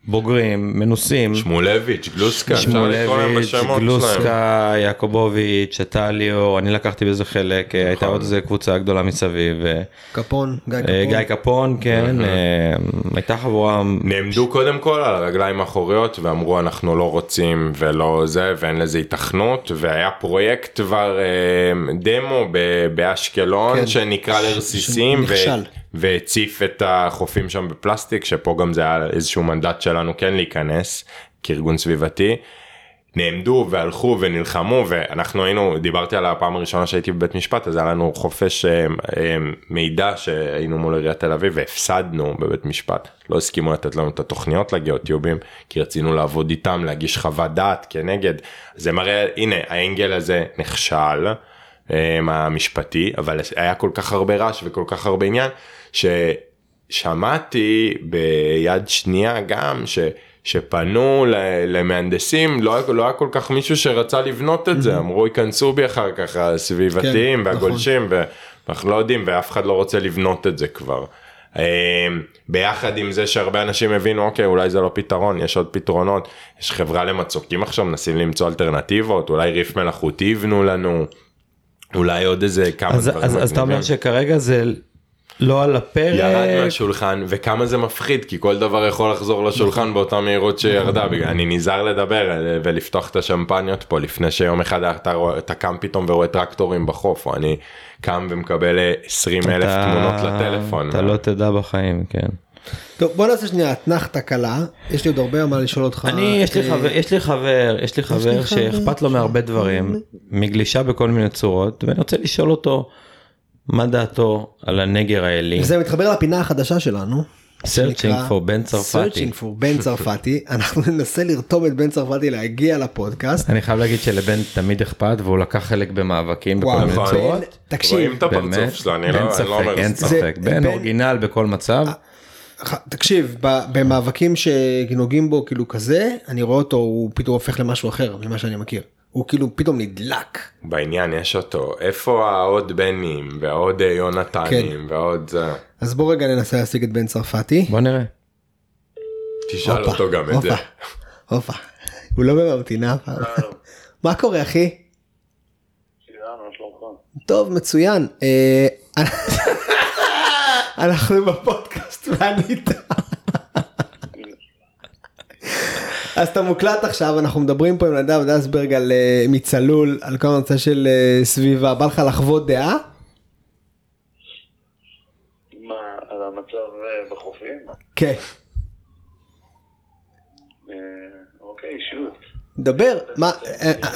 בוגרים, מנוסים. שמולביץ', גלוסקה, שלהם. גלוסקה, יעקובוביץ', טליו, אני לקחתי בזה חלק, אה, הייתה נכון. עוד איזה קבוצה גדולה מסביב. אה, קפון גיא אה, קפון. גיא קפון, כן, הייתה חבורה נעמדו קודם כל על הרגליים האחוריות ואמרו אנחנו לא רוצים ולא זה ואין לזה התכנות והיה פרויקט כבר דמו באשקלון כן. שנקרא לרסיסים ו- שנכשל. והציף את החופים שם בפלסטיק שפה גם זה היה איזשהו מנדט שלנו כן להיכנס כארגון סביבתי. נעמדו והלכו ונלחמו ואנחנו היינו דיברתי על הפעם הראשונה שהייתי בבית משפט אז היה לנו חופש אה, אה, מידע שהיינו מול עיריית תל אביב והפסדנו בבית משפט לא הסכימו לתת לנו את התוכניות לגיאוטיובים כי רצינו לעבוד איתם להגיש חוות דעת כנגד זה מראה הנה האנגל הזה נכשל אה, המשפטי אבל היה כל כך הרבה רעש וכל כך הרבה עניין ששמעתי ביד שנייה גם ש. שפנו למהנדסים לא, היה- לא היה כל כך מישהו שרצה לבנות את זה אמרו ייכנסו בי אחר כך הסביבתיים כן, והגולשים ואנחנו לא יודעים ואף אחד לא רוצה לבנות את זה כבר. אה, ביחד עם זה שהרבה אנשים הבינו אוקיי אולי זה לא פתרון יש עוד פתרונות יש חברה למצוקים עכשיו מנסים למצוא אלטרנטיבות אולי ריף מלאכותי יבנו לנו אולי עוד איזה כמה אז, דברים אז, אז אתה אומר. שכרגע זה לא על הפרק. ירד מהשולחן וכמה זה מפחיד כי כל דבר יכול לחזור לשולחן באותה מהירות שירדה בגלל אני נזהר לדבר אה, ולפתוח את השמפניות פה לפני שיום אחד אתה, רואה- אתה קם פתאום ורואה טרקטורים בחוף או אני קם ומקבל אה, 20 אלף אתה- תמונות לטלפון. אתה לא תדע בחיים, כן. טוב בוא נעשה שנייה אתנחתה קלה יש לי עוד הרבה מה לשאול אותך. אני, יש לי אה, חבר, יש לי חבר, יש לי חבר לי חבר שאכפת לו מהרבה דברים, מגלישה בכל מיני צורות, ואני רוצה לשאול אותו, מה דעתו על הנגר האלי? זה מתחבר לפינה החדשה שלנו Searching for בן צרפתי. Searching for בן צרפתי אנחנו ננסה לרתום את בן צרפתי להגיע לפודקאסט. אני חייב להגיד שלבן תמיד אכפת והוא לקח חלק במאבקים בכל מיני נכון. צורות. תקשיב, רואים את הפרצוף באמת, שלו, אני לא אין אני ספק, לא אומר אין. ספק, בן אורגינל בכל מצב. ח- תקשיב במאבקים שנוגעים בו כאילו כזה אני רואה אותו הוא פתאום הופך למשהו אחר ממה שאני מכיר הוא כאילו פתאום נדלק. בעניין יש אותו, איפה העוד בנים והעוד אה, יונתנים כן. והעוד זה, אז בוא רגע ננסה להשיג את בן צרפתי. בוא נראה. תשאל הופה, אותו גם את זה. הופה. הוא לא בממתינה הפעם. מה קורה אחי? טוב מצוין. אה, אנחנו בפודקאסט ואניטה. אז אתה מוקלט עכשיו אנחנו מדברים פה עם נדב דסברג על אה, מצלול על כל הנושא של אה, סביבה בא לך לחוות דעה? מה, על המצב אה, בחופים? כן. אה, אוקיי, שוט. דבר מה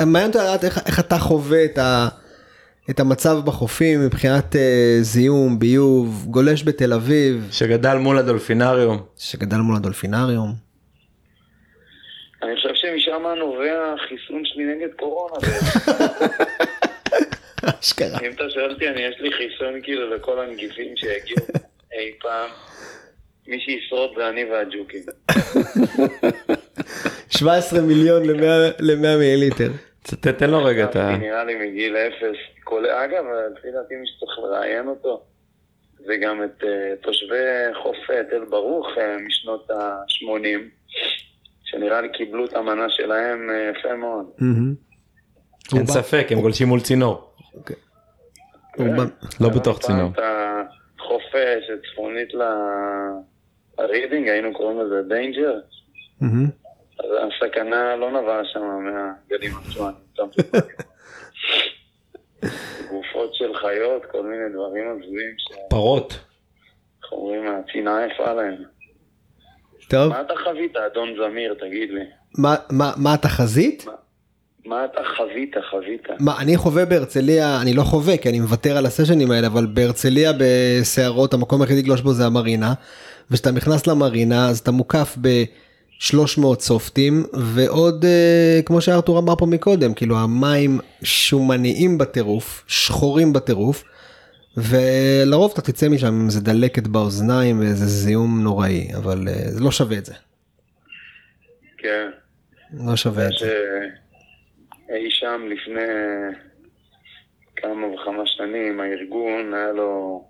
מעניין אותי לדעת איך, איך אתה חווה את, ה, את המצב בחופים מבחינת אה, זיהום ביוב גולש בתל אביב שגדל מול הדולפינריום. שגדל מול הדולפינריום. אני חושב שמשם נובע החיסון שלי נגד קורונה. אשכרה. אם אתה שואל אותי, אני יש לי חיסון כאילו לכל הנגיפים שהגיעו אי פעם. מי שישרוד זה אני והג'וקים. 17 מיליון ל-100 מיליליטר. ת- תן לו רגע את ה... נראה לי מגיל אפס. אגב, לפי דעתי מי שצריך לראיין אותו זה גם את אה, תושבי חוף תל ברוך אה, משנות ה-80, שנראה לי קיבלו את המנה שלהם אה, יפה מאוד. מהמם. אין ספק, הם גולשים מול צינור. הוא בא- לא בתוך צינור. שצפונית ל- לרידינג, היינו קוראים לזה danger. אז הסכנה לא נבעה שם מהגלים הצוענים. גופות של חיות, כל מיני דברים הזויים שאיך פרות. אומרים, הצנעה יפה להם. טוב מה אתה חווית, אדון זמיר, תגיד לי? מה- מה מה התחזית? מה אתה חווית, חווית? מה אני חווה בהרצליה אני לא חווה כי אני מוותר על הסשנים האלה אבל בהרצליה בסערות המקום היחידי לגלוש בו זה המרינה וכשאתה נכנס למרינה אז אתה מוקף ב-300 סופטים ועוד אה, כמו שארתור אמר פה מקודם כאילו המים שומניים בטירוף שחורים בטירוף ולרוב אתה תצא משם עם איזה דלקת באוזניים ואיזה זיהום נוראי אבל אה, זה לא שווה את זה כן. לא שווה את זה. שאי שם לפני כמה וכמה שנים, הארגון היה לו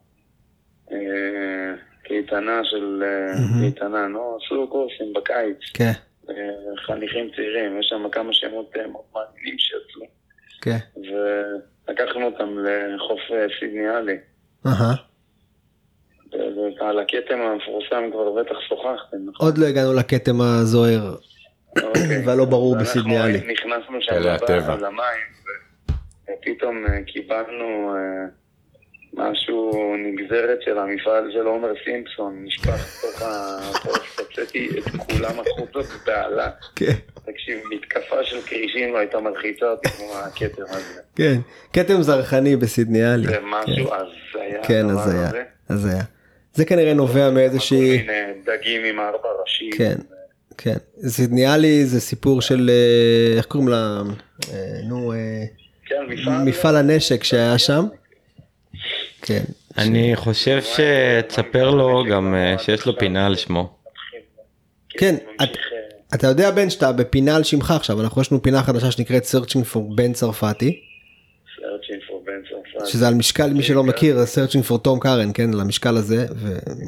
אה, קייטנה של אה, קייטנה, נו, עשו קורסים בקיץ, כן אה, חניכים צעירים, יש שם כמה שמות אה, מעניינים שיצאו, כן. ולקחנו אותם לחוף אה, סידני עלי. אהה. ועל הכתם המפורסם כבר בטח שוחחתם, נכון? עוד לא הגענו לכתם הזוהר אוקיי. והלא ברור ואנחנו בסדני עלי. נכנסנו שם. למים, ופתאום אה, קיבלנו אה, משהו, נגזרת של המפעל של עומר סימפסון, נשפך לתוך הפוסט, הוצאתי את כולם החוצה בבהלה. כן. תקשיב, מתקפה של כרישים לא הייתה מלחיצה אותי כמו הכתר הזה. כן, כתם זרחני בסידני עלי. זה משהו הזיה. כן, הדבר הזיה. הזיה. זה כנראה נובע מאיזושהי, כל מיני דגים עם ארבע ראשים. כן, כן. סידני עלי זה סיפור של, אה, איך קוראים לה, אה, נו, אה, כן, מפעל. מפעל הנשק שהיה שם. כן. אני חושב שתספר לו גם אה, שיש לו פינה על שמו. כן, אה, אתה יודע בן שאתה בפינה על שמך עכשיו, אנחנו יש לנו פינה חדשה שנקראת searching for בן צרפתי. שזה על משקל, מי שלא מכיר, זה searching for תום קארן, כן, על המשקל הזה,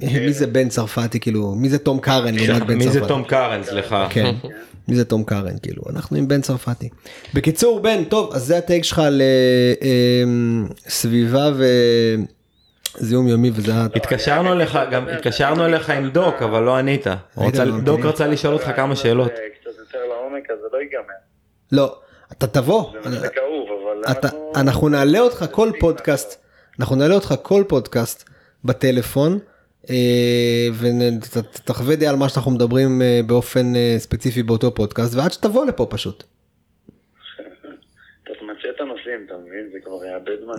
ומי זה בן צרפתי, כאילו, מי זה תום קארן לעומת בן צרפתי? מי זה תום קארן סליחה. מי זה תום קארן כאילו אנחנו עם בן צרפתי. בקיצור בן טוב אז זה הטייק שלך לסביבה וזיהום יומי וזה התקשרנו אליך גם התקשרנו אליך עם דוק אבל לא ענית. לא, דוק רצה לשאול אותך כמה שאלות. אה, קצת יותר לעומק, אז זה לא ייגמר. לא אתה תבוא זה נושא כאוב, אבל אנחנו נעלה אותך כל פודקאסט אנחנו נעלה אותך כל פודקאסט בטלפון. ותחווה דעה על מה שאנחנו מדברים אה, באופן אה, ספציפי באותו פודקאסט ועד שתבוא לפה פשוט. אתה תמצא את הנושאים, אתה מבין? זה כבר יאבד מה.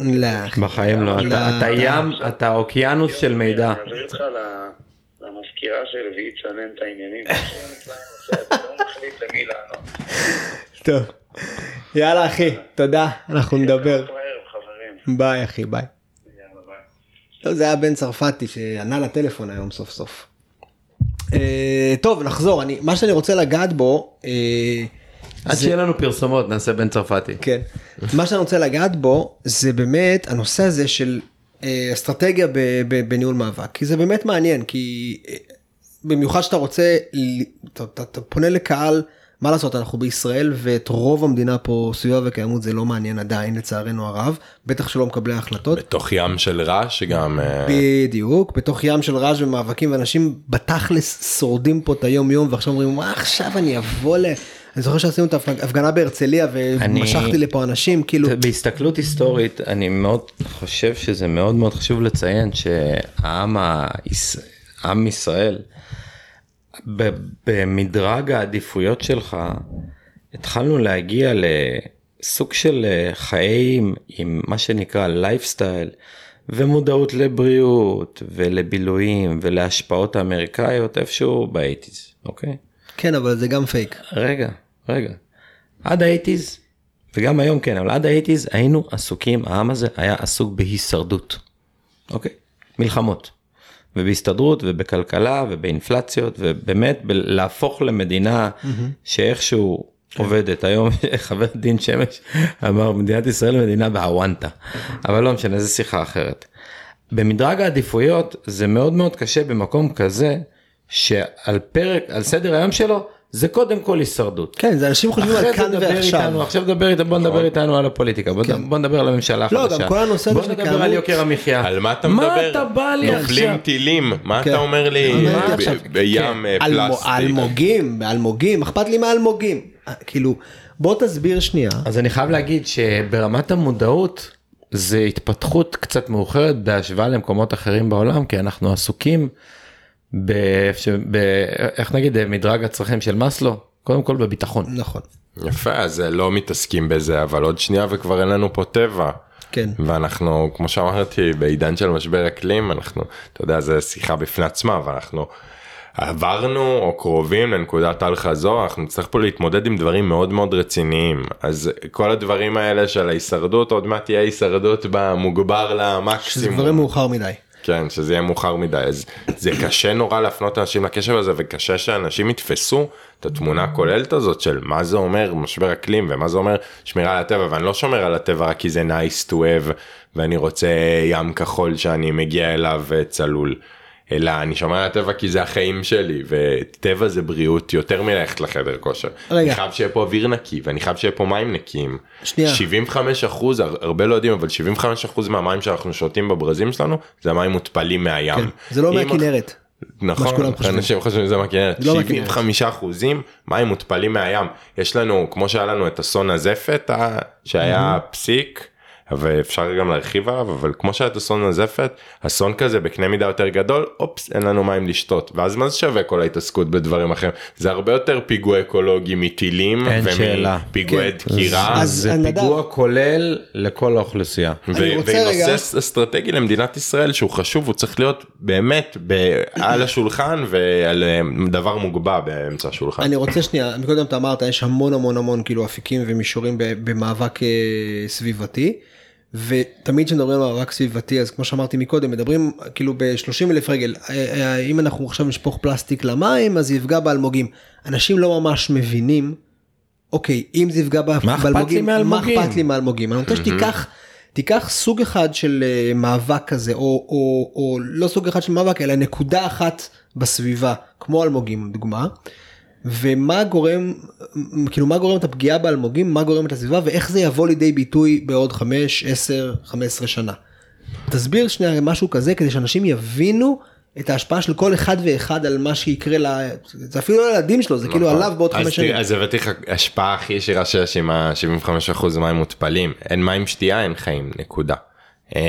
לא. בחיים לא. אתה- אתה ים אתה אוקיינוס של מידע. אני אעביר אותך ל- למזכיר סקירה של והיא תסנן את העניינים. לא. טוב. יאללה אחי, תודה, אנחנו נדבר. ביי אחי, ביי. לא, זה היה בן צרפתי שענה לטלפון היום סוף סוף. אה, טוב, נחזור, אני, מה שאני רוצה לגעת בו, אה, עד שיהיה לנו פרסומות נעשה בן צרפתי. כן, מה שאני רוצה לגעת בו זה באמת הנושא הזה של אה, אסטרטגיה ב- ב- בניהול מאבק, כי זה באמת מעניין, כי אה, במיוחד שאתה רוצה, אתה, אתה, אתה פונה לקהל, מה לעשות, אנחנו בישראל ואת רוב המדינה פה סביבה וקיימות זה לא מעניין עדיין לצערנו הרב, בטח שלא מקבלי ההחלטות. בתוך ים של רעש גם אה, בדיוק, בתוך ים של רעש ומאבקים ואנשים בתכלס שורדים פה את היום יום ועכשיו אומרים מה עכשיו אני אבוא ל... אני זוכר שעשינו את ההפגנה בהרצליה אני- ומשכתי לפה אנשים כאילו בהסתכלות היסטורית אני מאוד חושב שזה מאוד מאוד חשוב לציין שהעם היש... עם ישראל במדרג העדיפויות שלך התחלנו להגיע לסוג של אה, חיים עם מה שנקרא לייפסטייל ומודעות לבריאות ולבילויים ולהשפעות האמריקאיות איפשהו ב eighties אוקיי. כן אבל זה גם פייק. רגע, רגע. עד האייטיז, וגם היום כן, אבל עד ה eighties היינו עסוקים, העם הזה היה עסוק בהישרדות. אוקיי? מלחמות. ובהסתדרות ובכלכלה ובאינפלציות ובאמת להפוך למדינה שאיכשהו עובדת. היום חבר דין שמש אמר מדינת ישראל מדינה בהוואנטה אבל לא משנה זה שיחה אחרת. במדרג העדיפויות זה מאוד מאוד קשה במקום כזה שעל פרק על סדר היום שלו זה קודם כל הישרדות. כן זה אנשים חושבים על כאן ועכשיו. איתנו, עכשיו דבר איתנו, בוא נדבר איתנו על הפוליטיקה, בוא כן. בוא נדבר על הממשלה לא, החדשה. גם כל הנושא הזה בוא של נדבר קיימות- על יוקר המחיה. על מה אתה מה מדבר? אתה בא לי נופלים עכשיו? טילים, מה כן. אתה אומר לי? מה ב- עכשיו? ב- בים אה, אלמו- פלסטיק. אלמוגים, אלמוגים, אכפת לי מהאלמוגים. אה, כאילו בוא תסביר שנייה. אז אני חייב להגיד שברמת המודעות זה התפתחות קצת מאוחרת בהשוואה למקומות אחרים בעולם כי אנחנו עסוקים ב... ש... ב... איך נגיד מדרג הצרכים של מאסלו קודם כל בביטחון. נכון. יפה, אז אה, לא מתעסקים בזה, אבל עוד שנייה וכבר אין לנו פה טבע. כן. ואנחנו, כמו שאמרתי, בעידן של משבר אקלים, אנחנו, אתה יודע, זו שיחה בפני עצמה, ואנחנו עברנו או קרובים לנקודת אל חזור, אנחנו נצטרך פה להתמודד עם דברים מאוד מאוד רציניים. אז כל הדברים האלה של ההישרדות, עוד מעט תהיה הישרדות במוגבר שזה למקסימום. דברים מאוחר מדי. כן, שזה יהיה מאוחר מדי, אז זה קשה נורא להפנות אנשים לקשב הזה, וקשה שאנשים יתפסו את התמונה הכוללת הזאת של מה זה אומר משבר אקלים, ומה זה אומר שמירה על הטבע, ואני לא שומר על הטבע רק כי זה nice to have, ואני רוצה ים כחול שאני מגיע אליו אה, צלול. אלא אני שומר על הטבע כי זה החיים שלי וטבע זה בריאות יותר מללכת לחדר כושר. רגע. אני חייב שיהיה פה אוויר נקי ואני חייב שיהיה פה מים נקיים. שנייה. 75 אחוז, הרבה לא יודעים, אבל 75 אחוז מהמים שאנחנו שותים בברזים שלנו זה מים מותפלים מהים. כן. זה לא מהכנרת. מה נכון. אנשים חושבים שזה מהכנרת. זה לא מהכנרת. 75 אחוזים מים מותפלים מהים. יש לנו, כמו שהיה לנו את אסון הזפת, שהיה פסיק. ואפשר גם להרחיב עליו אבל כמו שהיה את אסון הזפת אסון כזה בקנה מידה יותר גדול אופס אין לנו מים לשתות ואז מה זה שווה כל ההתעסקות בדברים אחרים זה הרבה יותר פיגוע אקולוגי מטילים. ומפיגועי כן. דקירה אז- זה נדב. פיגוע כולל לכל האוכלוסייה. אני ונושא אסטרטגי למדינת ישראל שהוא חשוב הוא צריך להיות באמת ב- על השולחן ועל אה, דבר מוגבע באמצע השולחן. אני רוצה שנייה, מקודם אתה אמרת יש המון המון המון כאילו אפיקים ומישורים במאבק אה, סביבתי. ותמיד כשמדברים על מאבק סביבתי אז כמו שאמרתי מקודם מדברים כאילו ב-30 אלף רגל אה, אה, אם אנחנו עכשיו נשפוך פלסטיק למים אז יפגע באלמוגים אנשים לא ממש מבינים אוקיי אם זה יפגע ב- מה אכפת לי באלמוגים מה מאלמוגים? אכפת לי מהאלמוגים אני רוצה שתיקח תיקח סוג אחד של אה, מאבק כזה או, או, או לא סוג אחד של מאבק אלא נקודה אחת בסביבה כמו אלמוגים דוגמה. ומה גורם כאילו מה גורם את הפגיעה באלמוגים מה גורם את הסביבה ואיך זה יבוא לידי ביטוי בעוד 5 10 15 שנה. תסביר שנייה משהו כזה כדי שאנשים יבינו את ההשפעה של כל אחד ואחד על מה שיקרה ל... זה אפילו לא לילדים שלו זה כאילו נכון. עליו בעוד אז חמש שנים. תראה, אז הבאתי לך השפעה הכי ישירה שיש עם ה-75% מים מותפלים אין מים שתייה אין חיים נקודה. אמ,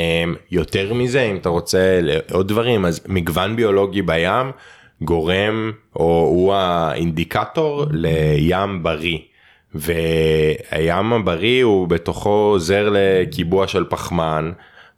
יותר מזה אם אתה רוצה עוד דברים אז מגוון ביולוגי בים גורם או הוא האינדיקטור לים בריא. והים הבריא הוא בתוכו עוזר לקיבוע של פחמן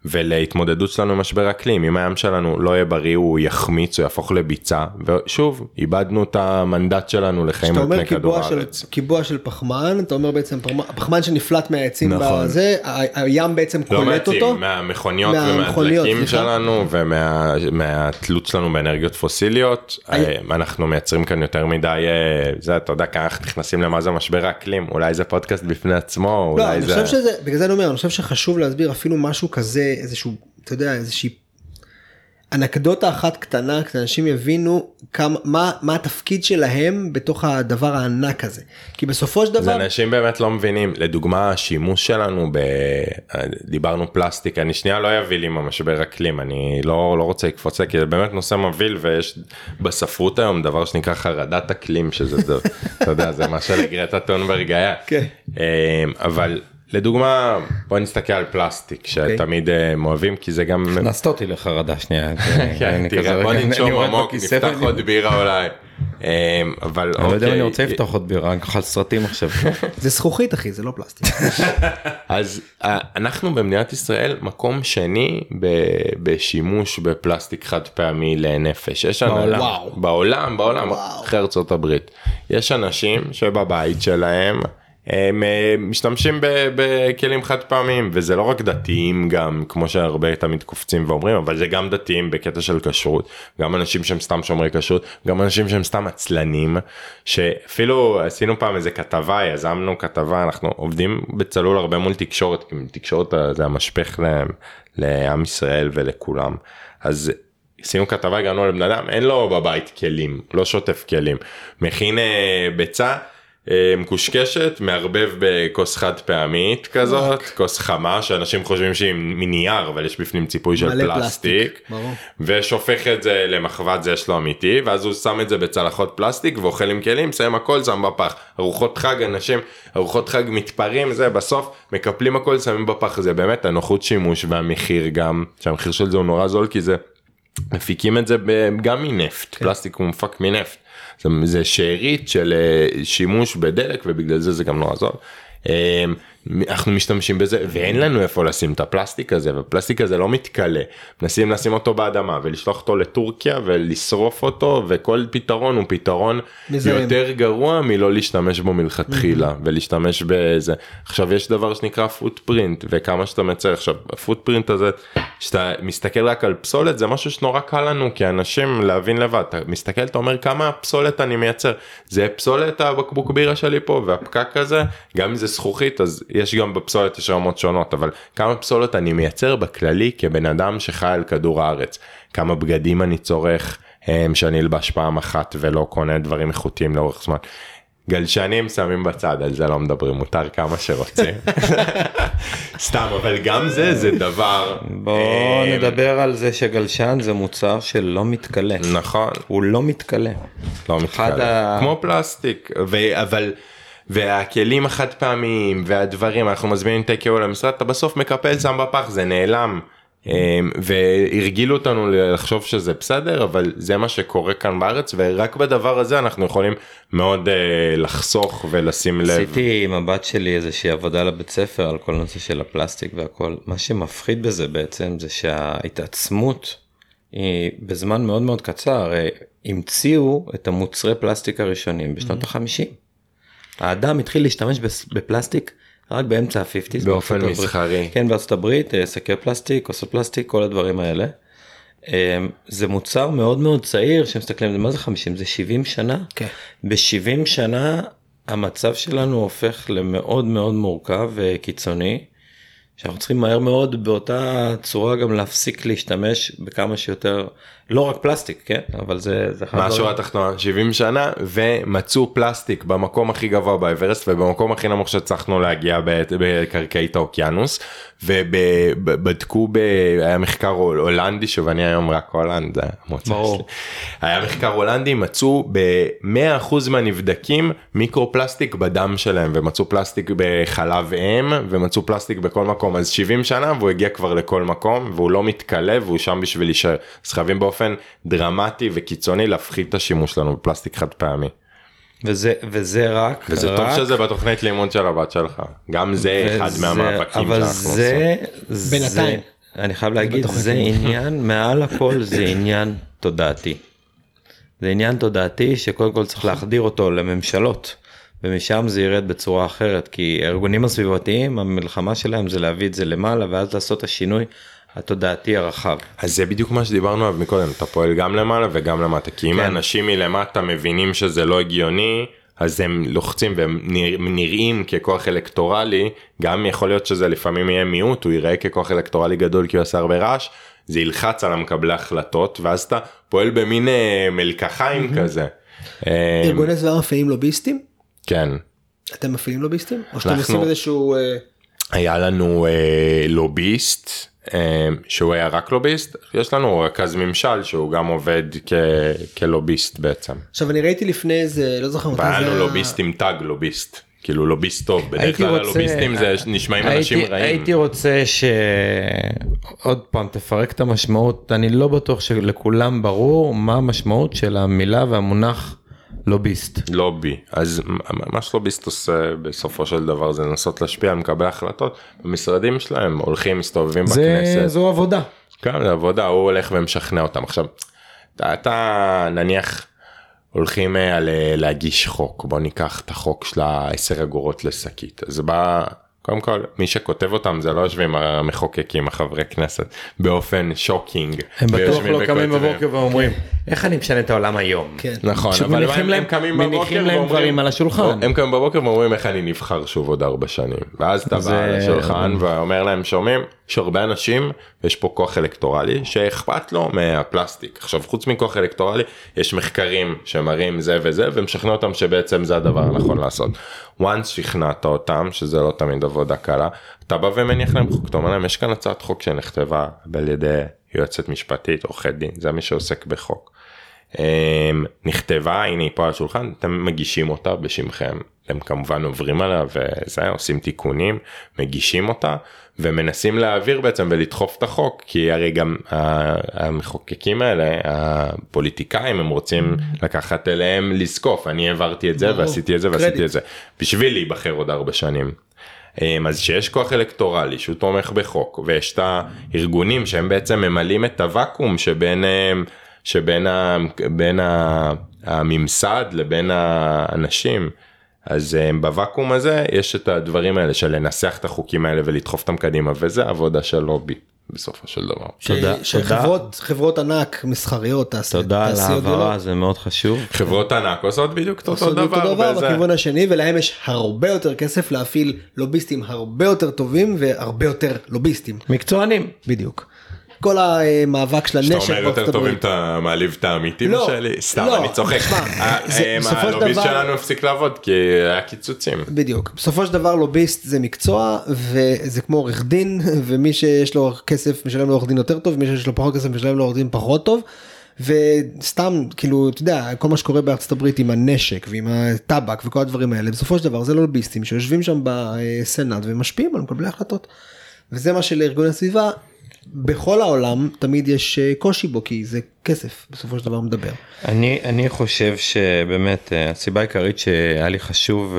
ולהתמודדות שלנו עם משבר אקלים אם הים שלנו לא יהיה בריא הוא יחמיץ הוא יהפוך לביצה ושוב איבדנו את המנדט שלנו לחיים על אומר פני כדור קיבוע של, הארץ. קיבוע של פחמן, אתה אומר בעצם פחמן- שנפלט מהעצים נכון. בזה, הים בעצם לא קולט מעטים, אותו. מהמכוניות ומהדלקים. שלנו ומהתלות שלנו באנרגיות פוסיליות אני- אה, אנחנו מייצרים כאן יותר מדי אה, זה אתה יודע ככה אנחנו נכנסים למה זה משבר האקלים אולי זה פודקאסט בפני עצמו לא, אולי אני זה חושב שזה, בגלל זה אני אומר, אני חושב שחשוב להסביר אפילו משהו כזה, איזשהו, אתה יודע, איזושהי אנקדוטה אחת קטנה, כדי שאנשים יבינו כמה, מה, מה התפקיד שלהם בתוך הדבר הענק הזה. כי בסופו של זה דבר, אנשים באמת לא מבינים לדוגמה השימוש שלנו ב... דיברנו פלסטיק אני שנייה לא אביא לי עם המשבר אקלים אני לא לא רוצה לקפוץ כי זה באמת נושא מבהיל ויש בספרות היום דבר שנקרא חרדת אקלים שזה זה, אתה יודע זה מה שלגרטה טונברג היה כן. אה, אבל לדוגמה בוא נסתכל על פלסטיק שתמיד אה, אוהבים כי זה גם הכנסת אותי לחרדה שנייה. כן, בוא ננשום עמוק נפתח עוד בירה אולי אה, אבל אני לא יודע אם אני אוקיי, רוצה לפתוח עוד בירה, אני אוכל סרטים עכשיו. זה זכוכית אחי, זה לא פלסטיק. אז אה, אנחנו במדינת ישראל מקום שני בשימוש בפלסטיק חד פעמי לנפש. יש בעולם. בעולם, בעולם. אחרי ארצות הברית. יש אנשים שבבית שלהם הם אה, משתמשים בכלים חד פעמיים וזה לא רק דתיים גם כמו שהרבה תמיד קופצים ואומרים אבל זה גם דתיים בקטע של כשרות. גם אנשים שהם סתם שומרי כשרות גם אנשים שהם סתם עצלנים שאפילו עשינו פעם איזה כתבה יזמנו כתבה אנחנו עובדים בצלול הרבה מול תקשורת כי תקשורת זה המשפך ל- לעם ישראל ולכולם. אז עשינו כתבה הגענו לבן אדם אין לו בבית כלים לא שוטף כלים. מכין אה, ביצה מקושקשת מערבב בכוס חד פעמית כזאת כוס חמה שאנשים חושבים שהיא מנייר אבל יש בפנים ציפוי של פלסטיק, פלסטיק, ברור. ושופך את זה למחבת זה יש לו אמיתי ואז הוא שם את זה בצלחות פלסטיק ואוכל עם כלים מסיים הכל שם בפח. ארוחות חג אנשים ארוחות חג מתפרעים זה בסוף מקפלים הכל שמים בפח. זה באמת הנוחות שימוש והמחיר גם. שהמחיר של זה הוא נורא זול כי זה מפיקים את זה גם מנפט. כן. פלסטיק הוא מופק מנפט זה, שארית של אה, שימוש בדלק ובגלל זה זה גם נורא זול. אנחנו משתמשים בזה ואין לנו איפה לשים את הפלסטיק הזה והפלסטיק הזה לא מתכלה. מנסים לשים אותו באדמה ולשלוח אותו לטורקיה ולשרוף אותו וכל פתרון הוא פתרון מזהם. יותר גרוע מלא להשתמש בו מלכתחילה ולהשתמש בזה. עכשיו יש דבר שנקרא פוטפרינט וכמה שאתה מצייר עכשיו הפוטפרינט הזה שאתה מסתכל רק על פסולת זה משהו שנורא קל לנו כאנשים להבין לבד אתה מסתכל אתה אומר כמה פסולת אני מייצר? זה פסולת הבקבוק בירה שלי פה והפקק הזה גם אם זה זכוכית אז יש גם בפסולת יש רמות שונות אבל כמה פסולת אני מייצר בכללי כבן אדם שחי על כדור הארץ כמה בגדים אני צורך הם, שאני אלבש פעם אחת ולא קונה דברים איכותיים לאורך זמן. גלשנים שמים בצד על זה לא מדברים מותר כמה שרוצים סתם אבל גם זה זה דבר בוא אה, נדבר על זה שגלשן זה מוצר שלא מתכלה. נכון הוא לא מתכלה. לא מתכלה כמו פלסטיק אבל והכלים החד פעמיים והדברים אנחנו מזמינים טקאו למשרד אתה בסוף מקפל שם בפח זה נעלם. אמ, והרגילו אותנו לחשוב שזה בסדר אבל זה מה שקורה כאן בארץ ורק בדבר הזה אנחנו יכולים מאוד אה, לחסוך ולשים לב. עשיתי עם הבת שלי איזושהי עבודה לבית ספר על כל נושא של הפלסטיק והכל. מה שמפחיד בזה בעצם זה שההתעצמות היא בזמן מאוד מאוד קצר. המציאו את המוצרי פלסטיק הראשונים בשנות החמישים. האדם התחיל להשתמש בפלסטיק רק באמצע ה-50's. באופן. מסחרי. כן בארצות הברית אה, שקי פלסטיק כוסות פלסטיק כל הדברים האלה. אה, זה מוצר מאוד מאוד צעיר שמסתכלים מה זה 50 זה 70 שנה. כן. ב-70 שנה המצב שלנו הופך למאוד מאוד מורכב וקיצוני. שאנחנו צריכים מהר מאוד באותה צורה גם להפסיק להשתמש בכמה שיותר לא רק פלסטיק כן אבל זה זה מה השורה התחתונה 70 שנה ומצאו פלסטיק במקום הכי גבוה באברסט ובמקום הכי נמוך שהצלחנו להגיע בקרקעית האוקיינוס ובדקו ב... היה מחקר הול- הולנדי שוב אני היום רק הולנד זה המוצא. שלי. היה מחקר הולנדי מצאו ב-100% מהנבדקים מיקרו-פלסטיק בדם שלהם ומצאו פלסטיק בחלב אם ומצאו פלסטיק בכל מקום אז 70 שנה והוא הגיע כבר לכל מקום והוא לא מתכלה והוא שם בשביל להישאר אז חייבים באופן דרמטי וקיצוני להפחית את השימוש שלנו בפלסטיק חד פעמי וזה וזה רק וזה טוב רק- שזה בתוכנית לימוד של הבת שלך גם זה אחד וזה- מהמאבקים אבל שאנחנו עושים. זה זה- בינתיים. אני חייב להגיד, זה. עניין, מעל הכל זה עניין תודעתי. זה עניין תודעתי שקודם כל צריך להחדיר אותו לממשלות, ומשם זה ירד בצורה אחרת, כי הארגונים הסביבתיים, המלחמה שלהם זה להביא את זה למעלה, ואז לעשות את השינוי התודעתי הרחב. אז זה בדיוק מה שדיברנו עליו מקודם, אתה פועל גם למעלה וגם למטה, כי אם כן. האנשים מלמטה מבינים שזה לא הגיוני, אז הם לוחצים והם נרא- נראים ככוח אלקטורלי, גם יכול להיות שזה לפעמים יהיה מיעוט, הוא ייראה ככוח אלקטורלי גדול כי הוא עושה הרבה רעש, זה ילחץ על המקבלי החלטות, ואז אתה פועל במין אה, מלקחיים כזה. אה, ארגוני סביבה מפעילים לוביסטים? כן. אתם מפעילים לוביסטים? או שאתם עושים איזשהו... אה, היה לנו אה, לוביסט שהוא היה רק לוביסט יש לנו רכז ממשל שהוא גם עובד כ, כלוביסט בעצם. עכשיו אני ראיתי לפני איזה לא זוכר מתי והיה זה לנו היה. לוביסט עם טאג לוביסט כאילו לוביסט טוב בדרך כלל רוצה- הלוביסטים זה נשמעים הייתי- אנשים רעים. הייתי רוצה שעוד פעם תפרק את המשמעות, אני לא בטוח שלכולם ברור מה המשמעות של המילה והמונח לוביסט. לובי אז מה שלוביסט עושה בסופו של דבר זה לנסות להשפיע על מקבלי החלטות במשרדים שלהם הולכים מסתובבים זה, בכנסת. זו עבודה. כן, זה עבודה, הוא הולך ומשכנע אותם. עכשיו, אתה, אתה נניח הולכים על אה, להגיש חוק, בוא ניקח את החוק של ה-10 אגורות לשקית. אז בא, קודם כל, מי שכותב אותם זה לא יושבים המחוקקים, החברי כנסת, באופן שוקינג. הם בטוח לא קמים. בבוקר ואומרים איך אני משנה את העולם היום. כן. נכון, אבל מניחים הם, להם- הם קמים בבוקר ואומרים, דברים על השולחן. הם קמים בבוקר ואומרים איך אני נבחר שוב עוד ארבע שנים. ואז אתה בא לשולחן ואומר להם שומעים, יש הרבה אנשים, יש פה כוח אלקטורלי שאכפת לו מהפלסטיק. עכשיו חוץ מכוח אלקטורלי יש מחקרים שמראים זה וזה ומשכנע אותם שבעצם זה הדבר הנכון לעשות. once שכנעת אותם שזה לא תמיד עבודה קלה, אתה בא ומניח להם חוק, אתה אומר להם יש כאן הצעת חוק שנכתבה על ידי יועצת משפטית, עורכי דין, זה מי שעוסק בחוק. אמ, נכתבה הנה היא פה על השולחן אתם מגישים אותה בשמכם הם כמובן עוברים עליה וזה עושים תיקונים מגישים אותה ומנסים להעביר בעצם ולדחוף את החוק כי הרי גם המחוקקים האלה הפוליטיקאים הם רוצים לקחת אליהם לזקוף אני העברתי את זה. ועשיתי את זה ועשיתי. את זה בשביל להיבחר עוד ארבע שנים. אמ, אז שיש כוח אלקטורלי שהוא תומך בחוק ויש את הארגונים שהם בעצם ממלאים את הוואקום שבין אמ, שבין ה, בין ה, הממסד לבין האנשים. אז אמ, בוואקום הזה יש את הדברים האלה של לנסח את החוקים האלה ולדחוף אותם קדימה וזה עבודה של לובי בסופו של דבר. ש- תודה, שחברות חברות ענק מסחריות תעש- תודה על תעשיות ההעברה, גדולות, זה מאוד חשוב. חברות ענק עושות בדיוק את אותו עושות אותו דבר. דבר וזה- בכיוון השני ולהם יש הרבה יותר כסף להפעיל לוביסטים הרבה יותר טובים והרבה יותר לוביסטים מקצוענים. בדיוק. כל המאבק של שאתה הנשק אומר יותר טוב אם. אתה מעליב את העמיתים לא, שלי? סתם, לא, אני צוחק. אה, של הלוביסט שלנו הפסיק לעבוד כי היה קיצוצים. בדיוק בסופו של דבר לוביסט זה מקצוע וזה כמו עורך דין ומי שיש לו כסף משלם לעורך דין יותר טוב מי שיש לו פחות כסף משלם לעורך דין פחות טוב. וסתם כאילו אתה יודע כל מה שקורה בארצות הברית עם הנשק ועם הטבק וכל הדברים האלה בסופו של דבר זה לוביסטים שיושבים שם בסנאט ומשפיעים על מקבלי החלטות. וזה מה שלארגוני הסביבה בכל העולם תמיד יש אה, קושי בו כי זה כסף בסופו של דבר מדבר. אני, אני חושב שבאמת אה, הסיבה העיקרית שהיה לי חשוב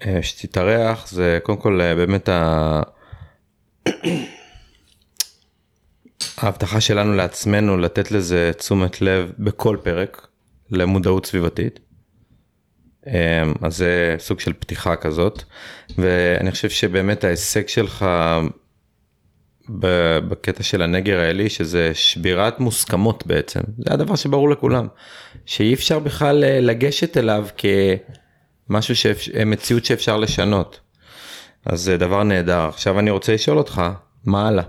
אה, שתתארח זה קודם כל באמת ה... ההבטחה שלנו לעצמנו לתת לזה תשומת לב בכל פרק למודעות סביבתית. אז זה סוג של פתיחה כזאת ואני חושב שבאמת ההישג שלך בקטע של הנגר האלי שזה שבירת מוסכמות בעצם זה הדבר שברור לכולם שאי אפשר בכלל אה, לגשת אליו כמשהו מציאות שאפשר לשנות. אז זה דבר נהדר עכשיו אני רוצה לשאול אותך מה הלאה.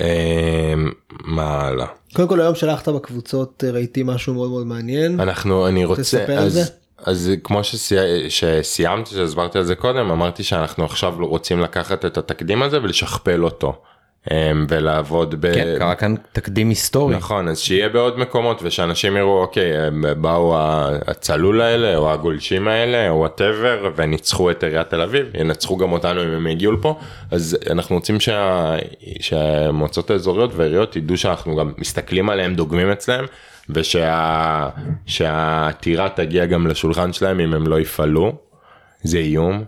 אמ, מה הלאה? קודם כל היום שלחת בקבוצות אה, ראיתי משהו מאוד מאוד מעניין. אנחנו אני רוצה תספר על אז, זה. אז כמו שסי... שסיימתי שהסברתי על זה קודם אמרתי שאנחנו עכשיו רוצים לקחת את התקדים הזה ולשכפל אותו אמ, ולעבוד ב... כן, קרה כאן תקדים היסטורי. נכון אז שיהיה בעוד מקומות ושאנשים יראו אוקיי באו הצלול האלה או הגולשים האלה או וואטאבר וניצחו את עיריית תל אביב ינצחו גם אותנו אם הם יגיעו לפה אז אנחנו רוצים שה... שהמועצות האזוריות והעיריות ידעו שאנחנו גם מסתכלים עליהם דוגמים אצלם ושה... שהעתירה תגיע גם לשולחן שלהם אם הם לא יפעלו זה איום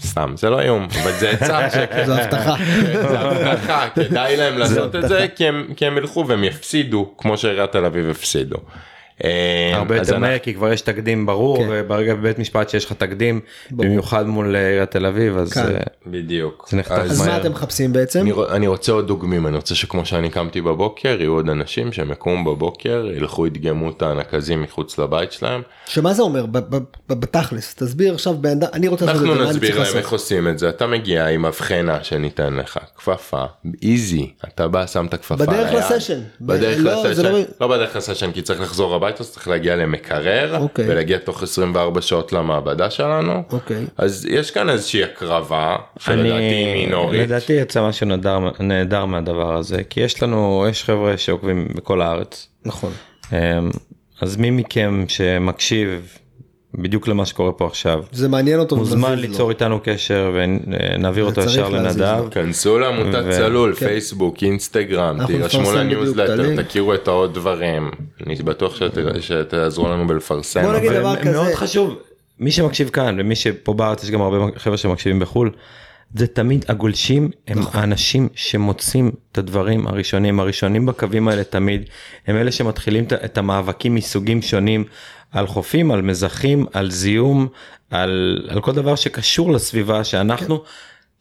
סתם זה לא איום אבל זה עצה. זו הבטחה. זה הבטחה, כדאי להם לעשות את זה כי הם ילכו והם יפסידו כמו שעיריית תל אביב הפסידו. אה, הרבה אז יותר מהר כי כבר יש תקדים ברור כן. וברגע בבית משפט שיש לך תקדים במיוחד מול אה, עיריית תל אביב אז כן. אה, בדיוק. זה נחתך אז מה. אתם מחפשים בעצם? אני, אני רוצה עוד דוגמים, אני רוצה שכמו שאני קמתי בבוקר, יהיו עוד אנשים שהם יקומו בבוקר, ילכו ידגמו את הנקזים מחוץ לבית שלהם. שמה זה אומר ב- ב- ב- בתכלס תסביר עכשיו בן אדם אני רוצה אנחנו זה, נסביר להם? איך עושים את זה, אתה מגיע עם הבחנה שניתן לך, כפפה, איזי, אתה בא, שם את הכפפה בדרך. לסשן. בדרך לא, זה לסשן, לא- לא בדרך לסשן כי צריך לחזור הביתה, אז צריך להגיע למקרר, אוקיי. ולהגיע תוך 24 שעות למעבדה שלנו. אוקיי. אז יש כאן איזושהי הקרבה, שלדעתי היא מינורית. לדעתי יצא משהו נהדר נהדר מהדבר הזה כי יש לנו יש חבר'ה שעוקבים בכל הארץ נכון. אמ, אז מי מכם שמקשיב בדיוק למה שקורה פה עכשיו זה מעניין אותו. מוזמן ומזיז לו. ליצור איתנו קשר ונעביר אותו ישר לנדב. כנסו לעמותת ו- צלול, כן. פייסבוק, אינסטגרם, תירשמו לניוזלטר. תכירו את העוד דברים. אני בטוח שת- שתעזרו לנו בלפרסם. בוא נגיד דבר כזה. מאוד חשוב מי שמקשיב כאן ומי שפה בארץ יש גם הרבה חבר'ה שמקשיבים בחו"ל. זה תמיד הגולשים הם נכון. האנשים שמוצאים את הדברים הראשונים הראשונים בקווים האלה תמיד הם אלה שמתחילים את המאבקים מסוגים שונים על חופים על מזחים על זיהום על, על כל דבר שקשור לסביבה שאנחנו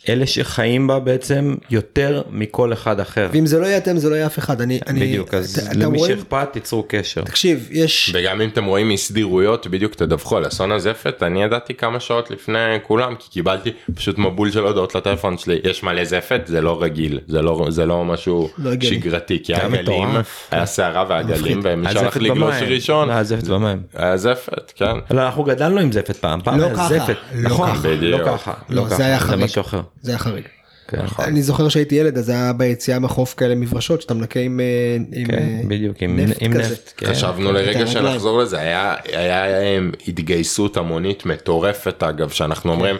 אלה שחיים בה בעצם יותר מכל אחד אחר. ואם זה לא יהיה אתם זה לא יהיה אף אחד. אני, אני, בדיוק אז אתם למי רואים- שאכפת תיצרו קשר. תקשיב יש וגם אם אתם רואים אי סדירויות בדיוק תדווחו על אסון הזפת אני ידעתי כמה שעות לפני כולם כי קיבלתי פשוט מבול של הודעות לטלפון שלי יש מלא זפת זה לא רגיל זה לא זה לא משהו לא. שגרתי כי היה היה גלים. היה סערה והגלים ומי שהלך לגלוש. ראשון לא, על זפת במים. היה זפת כן. לא, אנחנו גדלנו עם זפת פעם, פעם לא היה זפת, לא נכון, ככה. לא. ככה, לא, לא זה ככה, היה זה חריג. זה היה חריג. כן, אני זוכר שהייתי ילד אז היה ביציאה מהחוף כאלה מברשות שאתה מנקה עם, אה, עם כן, אה, בדיוק, עם נפט עם כזה. נפט, כן. חשבנו את לרגע הרגליים. שנחזור לזה היה היה הם, התגייסות המונית מטורפת אגב שאנחנו אומרים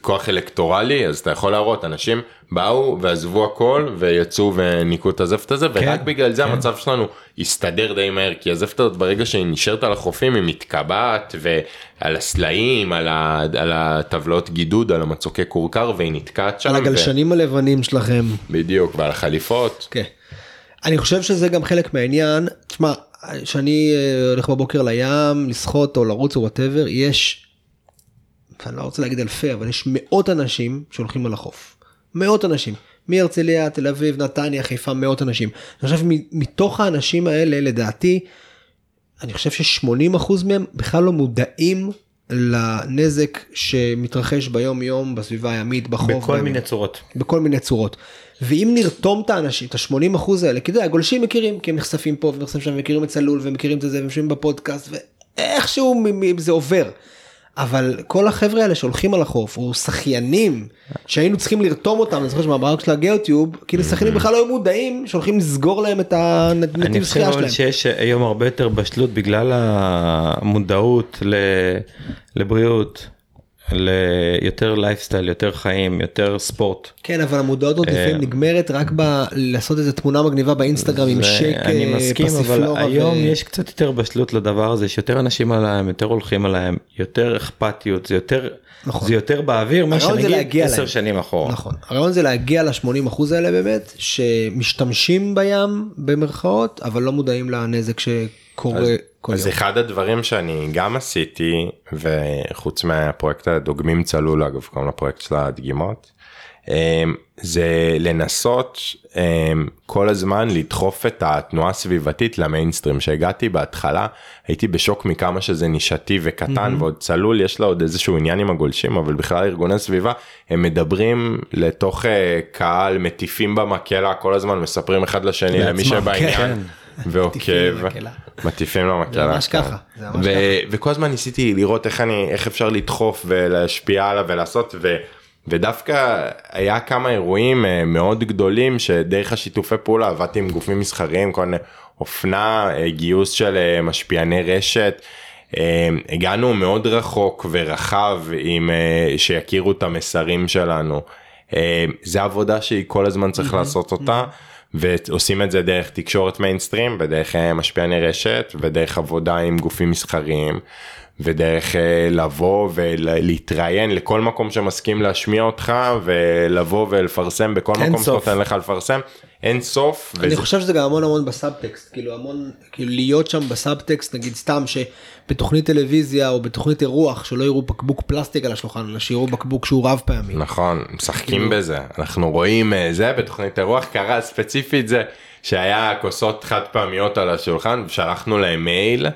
כוח אלקטורלי אז אתה יכול להראות אנשים באו ועזבו הכל ויצאו וניקו את הזפת הזה ורק בגלל זה המצב שלנו הסתדר די מהר כי הזפת הזאת ברגע שהיא נשארת על החופים היא מתקבעת ועל הסלעים על, ה, על הטבלאות גידוד על המצוקי כורכר והיא נתקעת שם על הגלשנים הלבנים שלכם. ו... בדיוק ועל החליפות כן. אני חושב שזה גם חלק מהעניין. תשמע, כשאני אה, הולך בבוקר לים, לשחות או לרוץ או וואטאבר, יש, אני לא רוצה להגיד אלפי, אבל יש מאות אנשים שהולכים על החוף. מאות אנשים. מהרצליה, תל אביב, נתניה, חיפה, מאות אנשים. אני חושב מתוך האנשים האלה, לדעתי, אני חושב ש-80% מהם בכלל לא מודעים לנזק שמתרחש ביום יום בסביבה הימית, בחוף. בכל בימים. מיני צורות. בכל מיני צורות. ואם נרתום את האנשים, את ה-80 אחוז האלה, כי אתה יודע, הגולשים מכירים, כי הם נחשפים פה ונחשפים שם, מכירים את צלול ומכירים את זה והם שומעים בפודקאסט, ואיכשהו זה עובר. אבל כל החבר'ה האלה שהולכים על החוף, או שחיינים, שהיינו צריכים לרתום אותם, אני זוכר שבמערכת של הגיאוטיוב, כאילו שחיינים בכלל לא היו מודעים שהולכים לסגור להם את אני הנתיב חושב שחייה שלהם. שיש היום הרבה יותר בשלות בגלל המודעות לבריאות, ליותר לייפסטייל, יותר חיים, יותר ספורט. כן, אבל המודעות עוד לפעמים נגמרת רק בלעשות איזה תמונה מגניבה באינסטגרם עם שייק אני אה, מסכים אבל פסיפלורה היום יש קצת יותר בשלות לדבר הזה יש יותר אנשים עליהם יותר הולכים עליהם יותר אכפתיות זה יותר נכון. זה יותר באוויר מה שנגיד להגיע עשר להם. שנים אחורה. נכון. הרעיון זה להגיע ל-80 אחוז האלה באמת, שמשתמשים בים במרכאות, אבל לא מודעים לנזק שקורה אז יום. אחד הדברים שאני גם עשיתי וחוץ מהפרויקט הדוגמים צלול אגב קוראים לפרויקט של הדגימות אמ, זה לנסות אמ, כל הזמן לדחוף את התנועה הסביבתית למיינסטרים שהגעתי בהתחלה הייתי בשוק מכמה שזה נישתי וקטן mm-hmm. ועוד צלול יש לה עוד איזשהו עניין עם הגולשים אבל בכלל ארגוני סביבה הם מדברים לתוך אה, קהל מטיפים במקהלה כל הזמן מספרים אחד לשני למי שבעניין כן. ועוקב מטיפים למקהלה. ממש כן. ככה, וכל הזמן ניסיתי לראות איך אני איך אפשר לדחוף ולהשפיע עליו ולעשות ו... ודווקא היה כמה אירועים אה, מאוד גדולים שדרך השיתופי פעולה עבדתי עם גופים מסחריים כל מיני אופנה אה, גיוס של אה, משפיעני רשת. הגענו מאוד רחוק ורחב עם שיכירו את המסרים שלנו. זה עבודה שהיא כל הזמן צריך לעשות אותה. ועושים את זה דרך תקשורת מיינסטרים ודרך אה, משפיעני רשת ודרך עבודה עם גופים מסחריים ודרך אה, לבוא ולהתראיין לכל מקום שמסכים להשמיע אותך ולבוא ולפרסם בכל מקום סוף. שנותן לך לפרסם אין סוף. אני וזה- חושב שזה גם המון המון בסאבטקסט כאילו המון כאילו להיות שם בסאבטקסט נגיד סתם שבתוכנית טלוויזיה או בתוכנית אירוח שלא יראו בקבוק פלסטיק על השולחן אלא שיראו בקבוק שהוא רב פעמי. נכון משחקים בזה אנחנו רואים אה, זה בתוכנית אירוח קרה ספציפית זה שהיה כוסות חד פעמיות על השולחן שלחנו להם מייל.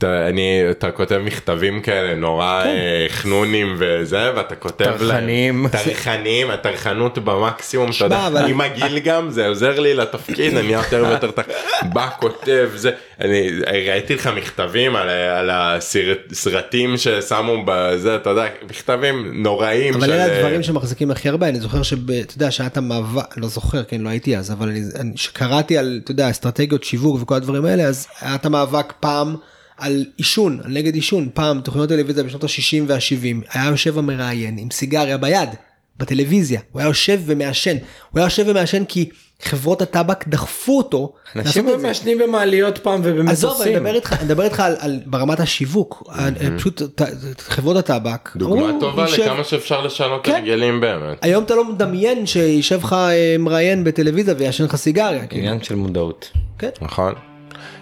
אתה, אני, אתה כותב מכתבים כאלה נורא אה, חנונים וזה ואתה כותב טרחניים. להם טרחניים הטרחנות במקסימום אתה יודע. אבל- עם הגיל גם זה עוזר לי לתפקיד אני יותר ויותר טרח- בא כותב זה אני ראיתי לך מכתבים על, על הסרטים ששמו בזה אתה יודע מכתבים נוראים אבל של, אלה אה, הדברים שמחזיקים הכי הרבה. אני זוכר שאתה יודע שהיה את המאבק לא זוכר כן לא הייתי אז אבל אני אני- שקראתי על אתה יודע אסטרטגיות שיווק וכל הדברים האלה אז היה את המאבק פעם על עישון על נגד עישון פעם תוכניות טלוויזיה בשנות ה-60 וה-70 היה יושב המראיין עם סיגריה ביד בטלוויזיה הוא היה יושב ומעשן הוא היה יושב ומעשן כי חברות הטבק דחפו אותו. אנשים זה. מעשנים במעליות פעם עזוב, אני ובמטוסים. מדבר איתך, אני מדבר איתך על, על ברמת השיווק, פשוט ת- חברות הטבק. דוגמה טובה יושב- לכמה שאפשר לשנות כן. הרגלים באמת. היום אתה לא מדמיין שישב לך אה, מראיין בטלוויזיה ויעשן לך סיגריה. כאילו. עניין של מודעות. כן. נכון?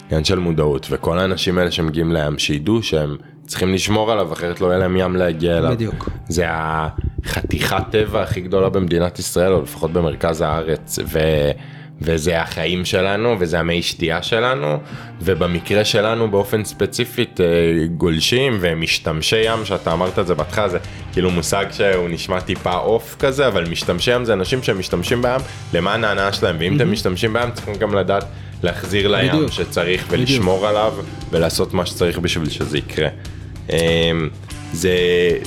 עניין של מודעות וכל האנשים האלה שמגיעים לים שידעו שהם צריכים לשמור עליו אחרת לא יהיה להם ים להגיע אליו. בדיוק. זה החתיכת טבע הכי גדולה במדינת ישראל או לפחות במרכז הארץ ו... וזה החיים שלנו וזה המי שתייה שלנו ובמקרה שלנו באופן ספציפית אה, גולשים ומשתמשי ים שאתה אמרת את זה בהתחלה זה כאילו מושג שהוא נשמע טיפה אוף כזה אבל משתמשי ים זה אנשים שמשתמשים בים למען ההנאה שלהם ואם אתם משתמשים בים צריכים גם לדעת להחזיר לים בדיוק. שצריך ולשמור עליו ולעשות מה שצריך בשביל שזה יקרה. אמ, זה,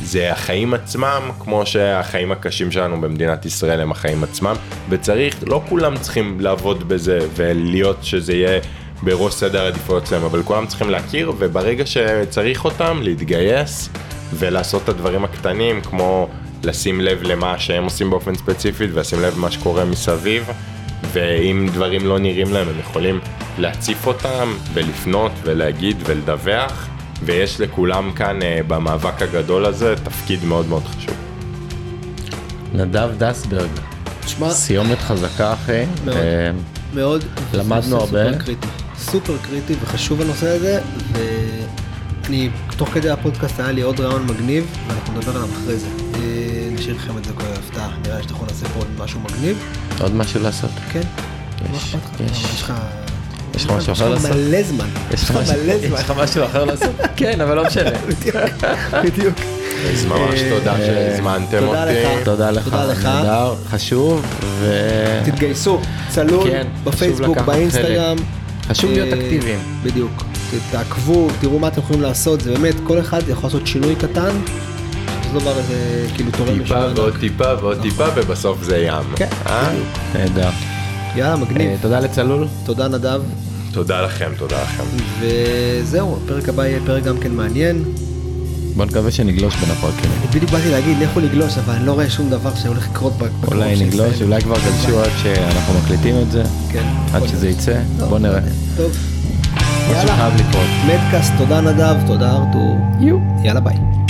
זה החיים עצמם כמו שהחיים הקשים שלנו במדינת ישראל הם החיים עצמם וצריך לא כולם צריכים לעבוד בזה ולהיות שזה יהיה בראש סדר העדיפויות שלהם אבל כולם צריכים להכיר וברגע שצריך אותם להתגייס ולעשות את הדברים הקטנים כמו לשים לב למה שהם עושים באופן ספציפי ולשים לב למה שקורה מסביב ואם דברים לא נראים להם הם יכולים להציף אותם ולפנות ולהגיד ולדווח ויש לכולם כאן אה, במאבק הגדול הזה תפקיד מאוד מאוד חשוב. נדב דסברג, תשמע, סיומת חזקה אחי. מאוד. אה, מאוד, למדנו הרבה. סופר קריטי, סופר קריטי וחשוב הנושא הזה, ואני, תוך כדי הפודקאסט היה לי עוד רעיון מגניב, ואנחנו נדבר עליו אחרי זה. אה, נשאיר לכם את זה כל הפתעה, נראה לי שאנחנו נעשה פה עוד משהו מגניב, עוד משהו לעשות. כן? יש? יש. יש לך... יש לך משהו אחר לעשות? מלא זמן. יש לך משהו- מלא זמן. יש לך משהו אחר לעשות? כן, אבל לא משנה. בדיוק. אז ממש תודה אה, שהזמנתם תודה אותי. לך. תודה לך, תודה לך. נהדר, חשוב, ו... תתגייסו, צלול, כן, בפייסבוק, באינסטגרם. חשוב להיות אה, אקטיביים. בדיוק. תעקבו, תראו מה אתם יכולים לעשות, זה באמת, כל אחד יכול לעשות שינוי קטן. זה דבר איזה, כאילו תורם טיפה ועוד. טיפה ועוד טיפה ובסוף זה ים. כן, אה? נהדר. יאללה, אה, מגניב. תודה לצלול. תודה נדב. תודה לכם, תודה לכם. וזהו, הפרק הבא יהיה פרק גם כן מעניין. בוא נקווה שנגלוש בין הפרקים. בדיוק באתי להגיד, לכו לגלוש, אבל אני לא רואה שום דבר שהולך לקרות בקרוב אולי של נגלוש, ישראל. אולי כבר גלשו עד שאנחנו מקליטים את זה, כן. עד שזה. יצא, טוב, בוא נראה. טוב. משהו יאללה. חייב לקרות. מדקאסט, תודה נדב, תודה ארתור. יאללה ביי.